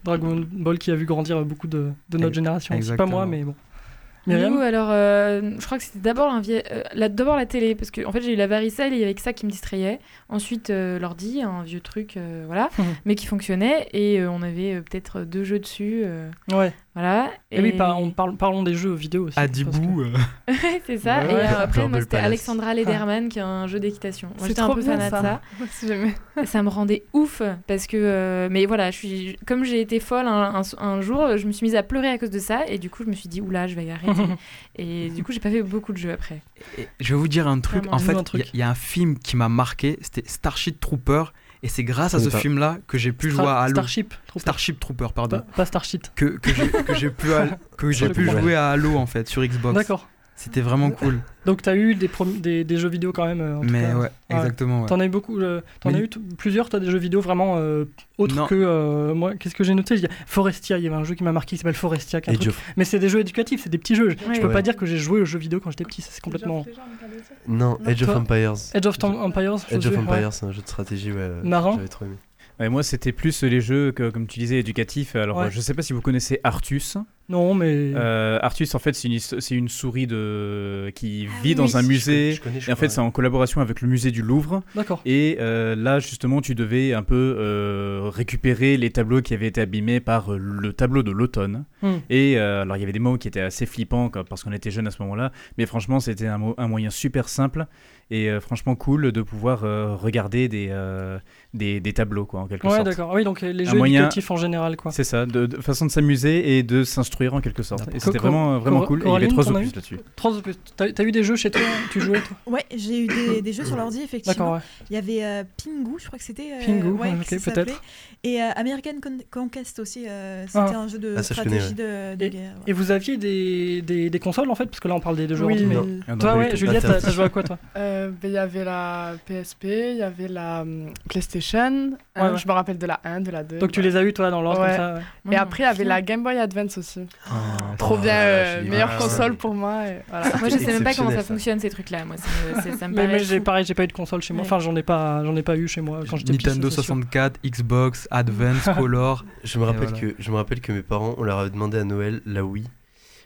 Dragon Ball qui a vu grandir beaucoup de, de notre Ex- génération. Pas moi, mais bon. Nous, alors, euh, je crois que c'était d'abord euh, la, d'abord la télé, parce que en fait, j'ai eu la varicelle et il y avait que ça qui me distrayait. Ensuite, euh, l'ordi, un vieux truc, voilà, mais qui fonctionnait. Et on avait peut-être deux jeux dessus. Ouais. Voilà. Et, oui, par- on parle, parlons des jeux vidéo aussi. Adibou. euh, Ouais, c'est ça. Ouais, et ouais. euh, après, moi, c'était. Alexandra Lederman qui a un jeu d'équitation. Moi, C'est j'étais un trop peu ça. de ça. Ça me rendait ouf parce que. euh, mais voilà, je suis, comme j'ai été folle un, un- un jour, je me suis mise à pleurer à cause de ça. Et du coup, je me suis dit, oula, je vais arrêter. et du coup, j'ai pas fait beaucoup de jeux après. et je vais vous dire un truc. Vraiment. En fait, il y y, a un film qui m'a marqué, c'était Starship Trooper. Et c'est grâce à ce film-là que j'ai pu Stra- jouer à Halo. Starship. Trooper. Starship Trooper, pardon. pas Starship. Que, que j'ai pu, à- que pu jouer à Halo en fait sur Xbox. D'accord. C'était vraiment cool. Donc, tu as eu des, prom- des, des jeux vidéo quand même. euh, tout Mais cas. ouais, exactement. ouais. T'en as eu beaucoup. euh, T'en Mais- as eu plusieurs, toi, des jeux vidéo vraiment euh, autres Non. que. euh, moi, qu'est-ce que j'ai noté? Il y a Forestia, il y avait un jeu qui m'a marqué qui s'appelle Forestia. qui truc- Mais c'est des jeux éducatifs, c'est des petits jeux. Je Ouais. peux Ouais. pas dire que j'ai joué aux jeux vidéo quand j'étais petit, ça, c'est complètement. Non, Age of Empires. Edge of Empires je Age of. Empires, c'est un jeu de stratégie, ouais. euh, Marrant. J'avais trop aimé. Ouais, moi, c'était plus les jeux, que, comme tu disais, éducatifs. Alors, Ouais. euh, je sais pas si vous connaissez Artus. Non, mais. Euh, Artus, en fait, c'est une, his- c'est une souris de... qui Ah vit oui, dans un musée. Je connais, je Et en fait, c'est en collaboration avec le musée du Louvre. D'accord. Et euh, là, justement, tu devais un peu euh, récupérer les tableaux qui avaient été abîmés par euh, le tableau de l'automne. Hmm. Et euh, alors, il y avait des mots qui étaient assez flippants quoi, parce qu'on était jeunes à ce moment-là. Mais franchement, c'était un, mo- un moyen super simple et euh, franchement cool de pouvoir euh, regarder des, euh, des, des tableaux, quoi, en quelque Ouais, sorte. d'accord. Oui, donc les Un jeux moyen- éducatifs en général, quoi. C'est ça, de, de façon de s'amuser et de s'instruire en quelque sorte. Et c'était vraiment, vraiment cool. Et il y avait trois as opus là-dessus. Trois opus. T'as t'as eu des jeux chez toi? Tu jouais, toi? Ouais, j'ai eu des, des jeux sur l'ordi, effectivement. D'accord, ouais. Il y avait euh, Pingu, je crois que c'était. euh, Pingu, ouais, peut-être. Et euh, American Con- Conquest aussi, euh, c'était Ah. un jeu de Ah, connais, stratégie de, de Et, guerre. et vous aviez des, des, des consoles en fait? Parce que là on parle des, des jeux Oui, ordi, mais. Ah, Toi, ouais. Juliette, t'as joué à quoi toi? Euh, ben, Il y avait la PSP, il y avait la hum, PlayStation. Ouais, euh, ouais. Je me rappelle de la 1, de la 2. Donc tu les as eu toi dans l'ordre Ouais. comme ça ouais. Et après, il y avait la Game Boy Advance aussi. Trop Oh, bien, là, euh, meilleure ah, console pour moi. et voilà. Moi, je sais même pas comment ça ça. fonctionne ces trucs-là. Moi, ça me, Mais, paraît. mais j'ai pareil, j'ai pas eu de console chez moi. Ouais. Enfin, j'en ai pas, j'en ai pas eu chez moi quand j'étais petit. Nintendo ça, c'est sûr. 64, Xbox, Advance, Color. Je me rappelle voilà. que je me rappelle que mes parents, on leur avait demandé à Noël la Wii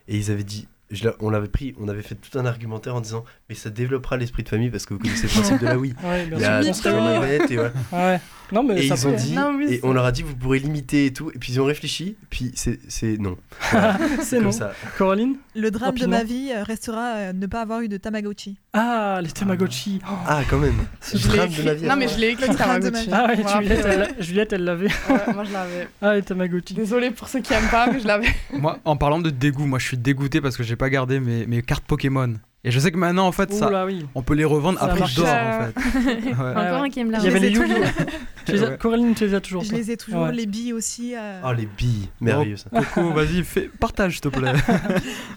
et ils avaient dit je l'a- on l'avait pris, on avait fait tout un argumentaire en disant mais ça développera l'esprit de famille parce que vous connaissez le principe de la Wii. Ouais, Il y a une navette et voilà. Ouais. Non, mais Et ça ils ont dit, Non, oui, et on leur a dit vous pourrez l'imiter et tout, et puis ils ont réfléchi, puis c'est c'est non. Voilà. C'est non. ça. Coraline Le drame Rapidement. de ma vie euh, restera euh, ne pas avoir eu de Tamagotchi. Ah, les Tamagotchi. Oh. Ah quand même. L'ai drame de ma écrit. vie. Non, mais je l'ai écrit Le drame de Tamagotchi. ma Ah ouais, Juliette, elle, Juliette, elle l'avait. Ouais, moi je l'avais. Ah, les Tamagotchi. Désolée pour ceux qui aiment pas, mais je l'avais. Moi, en parlant de dégoût, moi je suis dégoûté parce que j'ai pas gardé mes, mes cartes Pokémon. Et je sais que maintenant, en fait, ça, Oula, oui. on peut les revendre Ça à prix marche. d'or, en fait. Ouais. Encore un qui aime la Il y avait les Yu-Gi-Oh! Tu les as- Ouais. Coraline, tu les as toujours. Je toi les ai toujours, Ouais. les billes aussi. euh, Oh les billes, merveilleux ça. Coco, vas-y, fais, partage, s'il te plaît.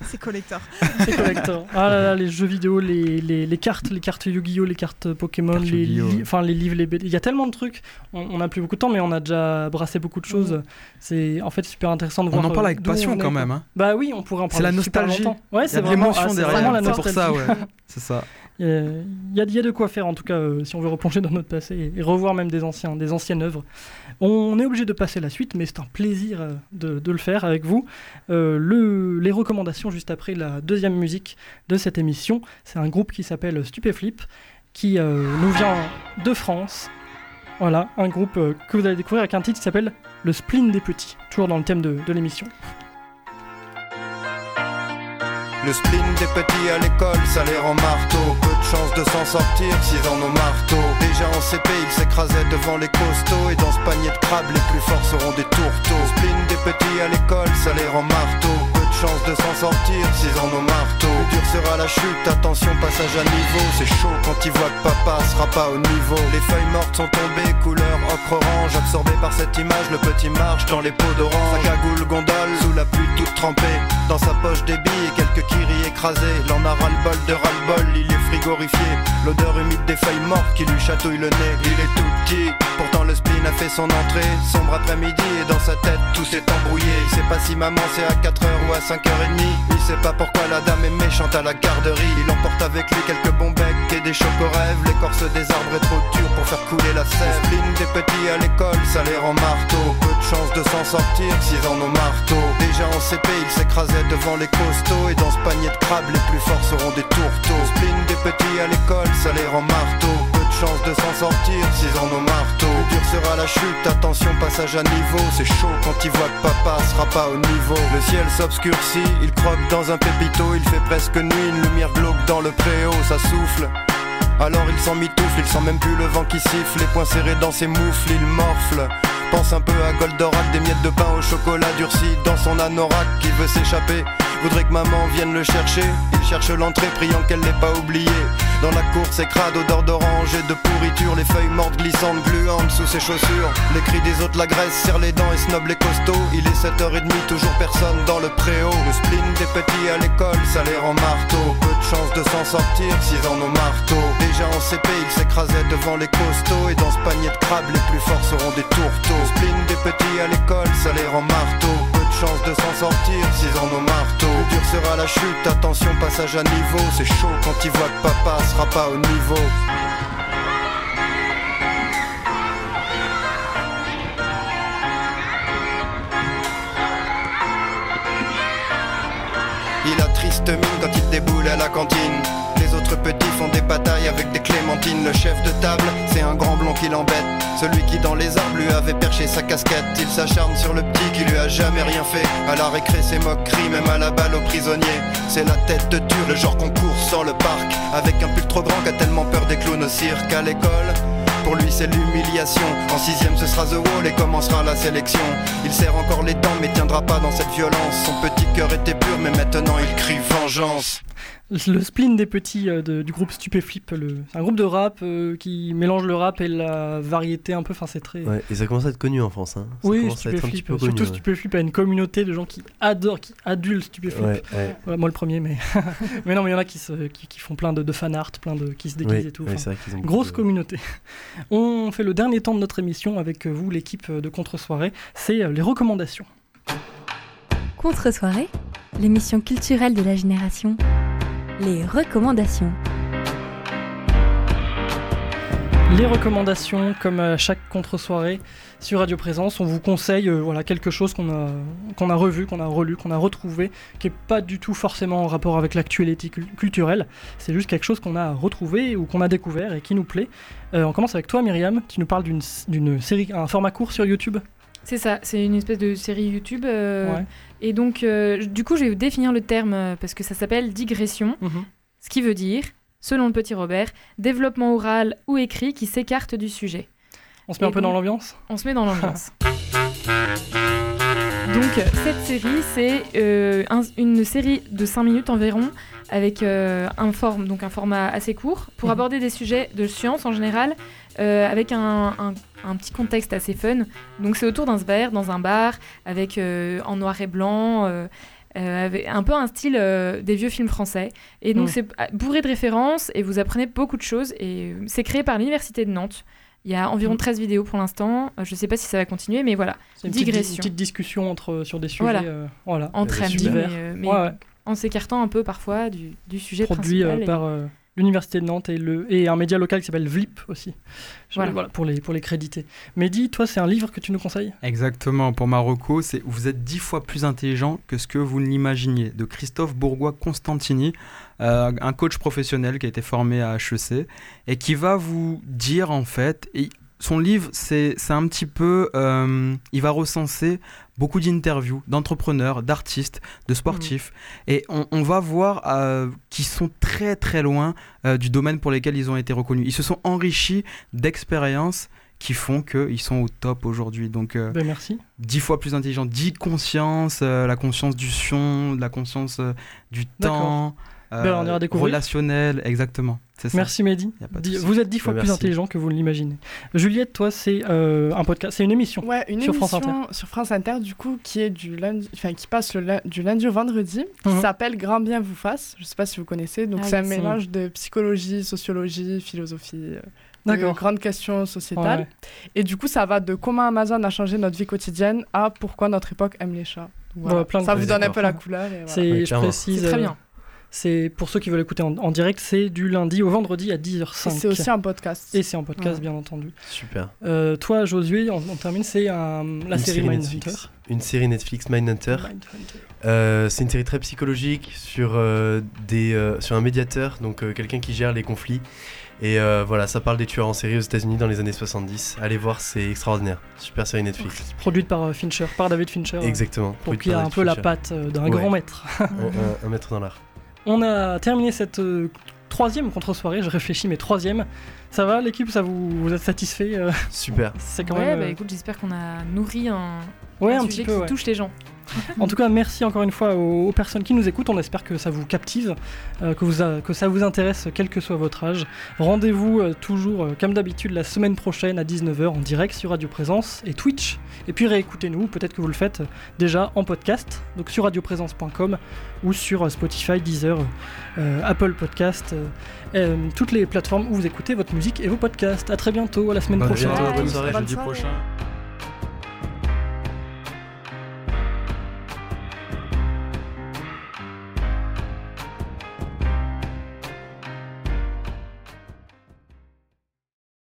C'est collector. C'est collector. Ah là là, les jeux vidéo, les, les, les cartes, les cartes Yu-Gi-Oh, les cartes Pokémon, Cartes les li- enfin les livres, les BD. Il y a tellement de trucs. On on n'a plus beaucoup de temps, mais on a déjà brassé beaucoup de choses. C'est en fait super intéressant de On voir. en parle euh, avec on passion quand même. Hein. Bah oui, on pourrait en C'est parler. la super nostalgie. Ouais, c'est vraiment, ah, c'est vraiment la C'est pour ça, ouais. C'est ça. Il y a- il y, de quoi faire en tout cas euh, si on veut replonger dans notre passé et, et revoir même des anciens, des anciennes œuvres. On est obligé de passer la suite, mais c'est un plaisir euh, de, de le faire avec vous. Euh, le, les recommandations juste après la deuxième musique de cette émission, c'est un groupe qui s'appelle Stupéflip, qui nous vient de France. Voilà, un groupe que vous allez découvrir avec un titre qui s'appelle Le spleen des petits, toujours dans le thème de, de l'émission. Le spleen des petits à l'école, ça les rend marteau. Peu de chance de s'en sortir s'ils en ont marteau. Déjà en CP, ils s'écrasaient devant les costauds. Et dans ce panier de crabes, les plus forts seront des tourteaux. Le spleen des petits à l'école, ça les rend marteau. Peu de chance de s'en sortir s'ils en ont marteau. Dur sera la chute, attention, passage à niveau. C'est chaud quand ils voient que papa sera pas au niveau. Les feuilles mortes sont tombées, couleur ocre-orange. Absorbé par cette image, le petit marche dans les pots d'orange. Sa cagoule gondole, sous la pluie toute trempée. Dans sa poche des billes quelques kiris écrasés. L'en a ras-le-bol de ras-le-bol, il est frigorifié. L'odeur humide des feuilles mortes qui lui chatouille le nez. Il est tout petit, pourtant le a fait son entrée. Sombre après-midi et dans sa tête tout s'est embrouillé. Il sait pas si maman c'est à 4h ou à 5h30. Il sait pas pourquoi la dame est méchante à la garderie. Il emporte avec lui quelques bons becs et des chocorèves. L'écorce des arbres est trop dure pour faire couler la sève. Le spleen des petits à l'école, ça les rend marteau. Peu de chance de s'en sortir s'ils en ont marteau. Déjà en CP, ils s'écrasaient devant les costauds. Et dans ce panier de crabes, les plus forts seront des tourteaux. Le spleen des petits à l'école, ça les rend marteau. Chance de s'en sortir s'ils en ont marteau. Dur sera la chute, attention, passage à niveau. C'est chaud quand ils voient que papa sera pas au niveau. Le ciel s'obscurcit, il croque dans un pépito. Il fait presque nuit, une lumière glauque dans le préau, ça souffle. Alors il s'en mitoufle, il sent même plus le vent qui siffle, les poings serrés dans ses moufles, il morfle. Pense un peu à Goldorak, des miettes de pain au chocolat durci dans son anorak qui veut s'échapper. Voudrait que maman vienne le chercher. Il cherche l'entrée, priant qu'elle l'ait pas oublié. Dans la cour, c'est crade, odeur d'orange et de pourriture. Les feuilles mortes glissantes, gluantes sous ses chaussures. Les cris des autres, la graisse, serre les dents et snob les costauds. Il est 7h30, toujours personne dans le préau. Le spleen des petits à l'école, ça les rend marteau. Peu de chance de s'en sortir s'ils en ont marteau. En CP, ils s'écrasaient devant les costauds. Et dans ce panier de crabes, les plus forts seront des tourteaux. Le spleen des petits à l'école, ça les rend marteau. Peu de chance de s'en sortir s'ils en ont marteau. Dur sera la chute, attention, passage à niveau. C'est chaud quand ils voient que papa sera pas au niveau. Il a triste mine quand il déboule à la cantine. Autres petits font des batailles avec des clémentines. Le chef de table, c'est un grand blond qui l'embête. Celui qui dans les arbres lui avait perché sa casquette. Il s'acharne sur le petit qui lui a jamais rien fait. À la récré, c'est moquerie, même à la balle aux prisonniers. C'est la tête de dur, le genre qu'on court sans le parc. Avec un pull trop grand qu'a tellement peur des clowns au cirque à l'école. Pour lui c'est l'humiliation En sixième ce sera The Wall et commencera la sélection Il serre encore les dents mais tiendra pas dans cette violence Son petit cœur était pur mais maintenant il crie vengeance le spleen des petits euh, de- du groupe Stupéflip, le- c'est un groupe de rap euh, qui mélange le rap et la variété un peu, enfin c'est très... Ouais, et ça commence à être connu en France. Hein. Ça Oui, commence à être un petit Stupéflip, peu surtout ouais. Stupéflip a une communauté de gens qui adorent, qui adulent Stupéflip. Ouais, ouais. Voilà, moi le premier, mais... mais non, mais il y en a qui, se, qui, qui font plein de, de fan art, plein de qui se déguisent Oui, et tout. enfin, grosse de- communauté. On fait le dernier temps de notre émission avec vous, l'équipe de Contre-soirée, c'est euh, les recommandations. Contre-soirée, l'émission culturelle de la génération. Les recommandations. Les recommandations, comme à chaque contre-soirée sur Radio Présence, on vous conseille euh, voilà, quelque chose qu'on a, revu, qu'on a relu, qu'on a retrouvé, qui n'est pas du tout forcément en rapport avec l'actualité cul- culturelle. C'est juste quelque chose qu'on a retrouvé ou qu'on a découvert et qui nous plaît. Euh, on commence avec toi, Myriam. Tu nous parles d'une, d'une série, un format court sur YouTube. C'est ça, c'est une espèce de série YouTube. euh, Ouais. Et donc, euh, du coup, je vais vous définir le terme euh, parce que ça s'appelle digression, Mhm. ce qui veut dire, selon le petit Robert, développement oral ou écrit qui s'écarte du sujet. On se met Et un peu dans l'ambiance? On se met dans l'ambiance. Donc, cette série, c'est euh, un- une série de 5 minutes environ, avec un, forme, donc un format assez court, pour Mhm. aborder des sujets de science en général, avec un, un- un petit contexte assez fun. Donc, c'est autour d'un verre, dans un bar, avec euh, en noir et blanc. euh, euh, avec un peu un style des vieux films français. Et donc, Mhm. c'est bourré de références et vous apprenez beaucoup de choses. Et c'est créé par l'Université de Nantes. Il y a environ Mhm. 13 vidéos pour l'instant. Je ne sais pas si ça va continuer, mais voilà. C'est une petite, Digression. une petite discussion entre, sur des sujets. Voilà. voilà. Entre amis, divers. mais, mais Ouais, ouais. en s'écartant un peu parfois du, du sujet produit principal. et- par l'université de Nantes et, le, et un média local qui s'appelle Vlip aussi. Voilà. voilà, pour, les, pour les créditer. Mehdi, toi, c'est un livre que tu nous conseilles? Exactement, pour Marocco, c'est Vous êtes dix fois plus intelligent que ce que vous ne l'imaginiez, de Christophe Bourgois-Constantini, euh, un coach professionnel qui a été formé à HEC, et qui va vous dire en fait, et son livre, c'est c'est un petit peu. euh, il va recenser beaucoup d'interviews d'entrepreneurs, d'artistes, de sportifs. Et on, on va voir euh, qu'ils sont très très loin euh, du domaine pour lequel ils ont été reconnus. Ils se sont enrichis d'expériences qui font qu'ils sont au top aujourd'hui. Donc, euh, Ben, merci. dix fois plus intelligent, dix conscience, euh, la conscience du son, la conscience du temps, Ben, on ira découvrir. relationnel, exactement. Ça. Merci Mehdi. Vous êtes dix fois Ben, plus intelligent que vous ne l'imaginez. Juliette, toi, c'est euh, un podcast, c'est une émission Ouais, une sur émission France Inter. sur France Inter, du coup, qui est du lundi, enfin, qui passe le du lundi au vendredi, qui Mhm. s'appelle Grand Bien vous fasse. Je sais pas si vous connaissez. Donc, Ah c'est un mélange de psychologie, sociologie, philosophie, euh, D'accord. de grandes questions sociétales. Ouais. Et du coup, ça va de comment Amazon a changé notre vie quotidienne à pourquoi notre époque aime les chats. Voilà. Plein de ça vous donne un peu la couleur. et voilà. C'est, je précise, C'est très euh, bien. C'est pour ceux qui veulent écouter en, en direct, c'est du lundi au vendredi à 10h05. Et c'est aussi un podcast. Et c'est en podcast, Ouais. bien entendu. Super. Euh, toi, Josué, on, on termine, c'est un- la Une série, série Mindhunter. Netflix. Une série Netflix Mindhunter. Mindhunter. Euh, c'est une série très psychologique sur, euh, des, euh, sur un médiateur, donc euh, quelqu'un qui gère les conflits. Et euh, voilà, ça parle des tueurs en série aux États-Unis dans les années 70. Allez voir, c'est extraordinaire. Super série Netflix. Produite par euh, Fincher, par David Fincher. euh, Exactement. Il y a un David peu la patte euh, d'un Ouais. grand maître. un, un- un maître dans l'art. On a terminé cette euh, troisième contre-soirée, je réfléchis, mais troisième. Ça va l'équipe, ça vous, vous êtes satisfait euh, Super. C'est quand ouais, même. bah euh, écoute, j'espère qu'on a nourri un, Ouais, un un sujet petit peu, qui ouais. touche les gens. En tout cas, merci encore une fois aux, aux personnes qui nous écoutent. On espère que ça vous captive, euh, que, vous a- que ça vous intéresse, quel que soit votre âge. Rendez-vous euh, toujours, euh, comme d'habitude, la semaine prochaine à 19h en direct sur Radio Présence et Twitch. Et puis réécoutez-nous, peut-être que vous le faites déjà en podcast, donc sur radioprésence.com ou sur Spotify, Deezer, euh, Apple Podcast, euh, euh, toutes les plateformes où vous écoutez votre musique et vos podcasts. À très bientôt, à la semaine prochaine. bientôt, bonne soirée. Bonne Jeudi soirée. prochain.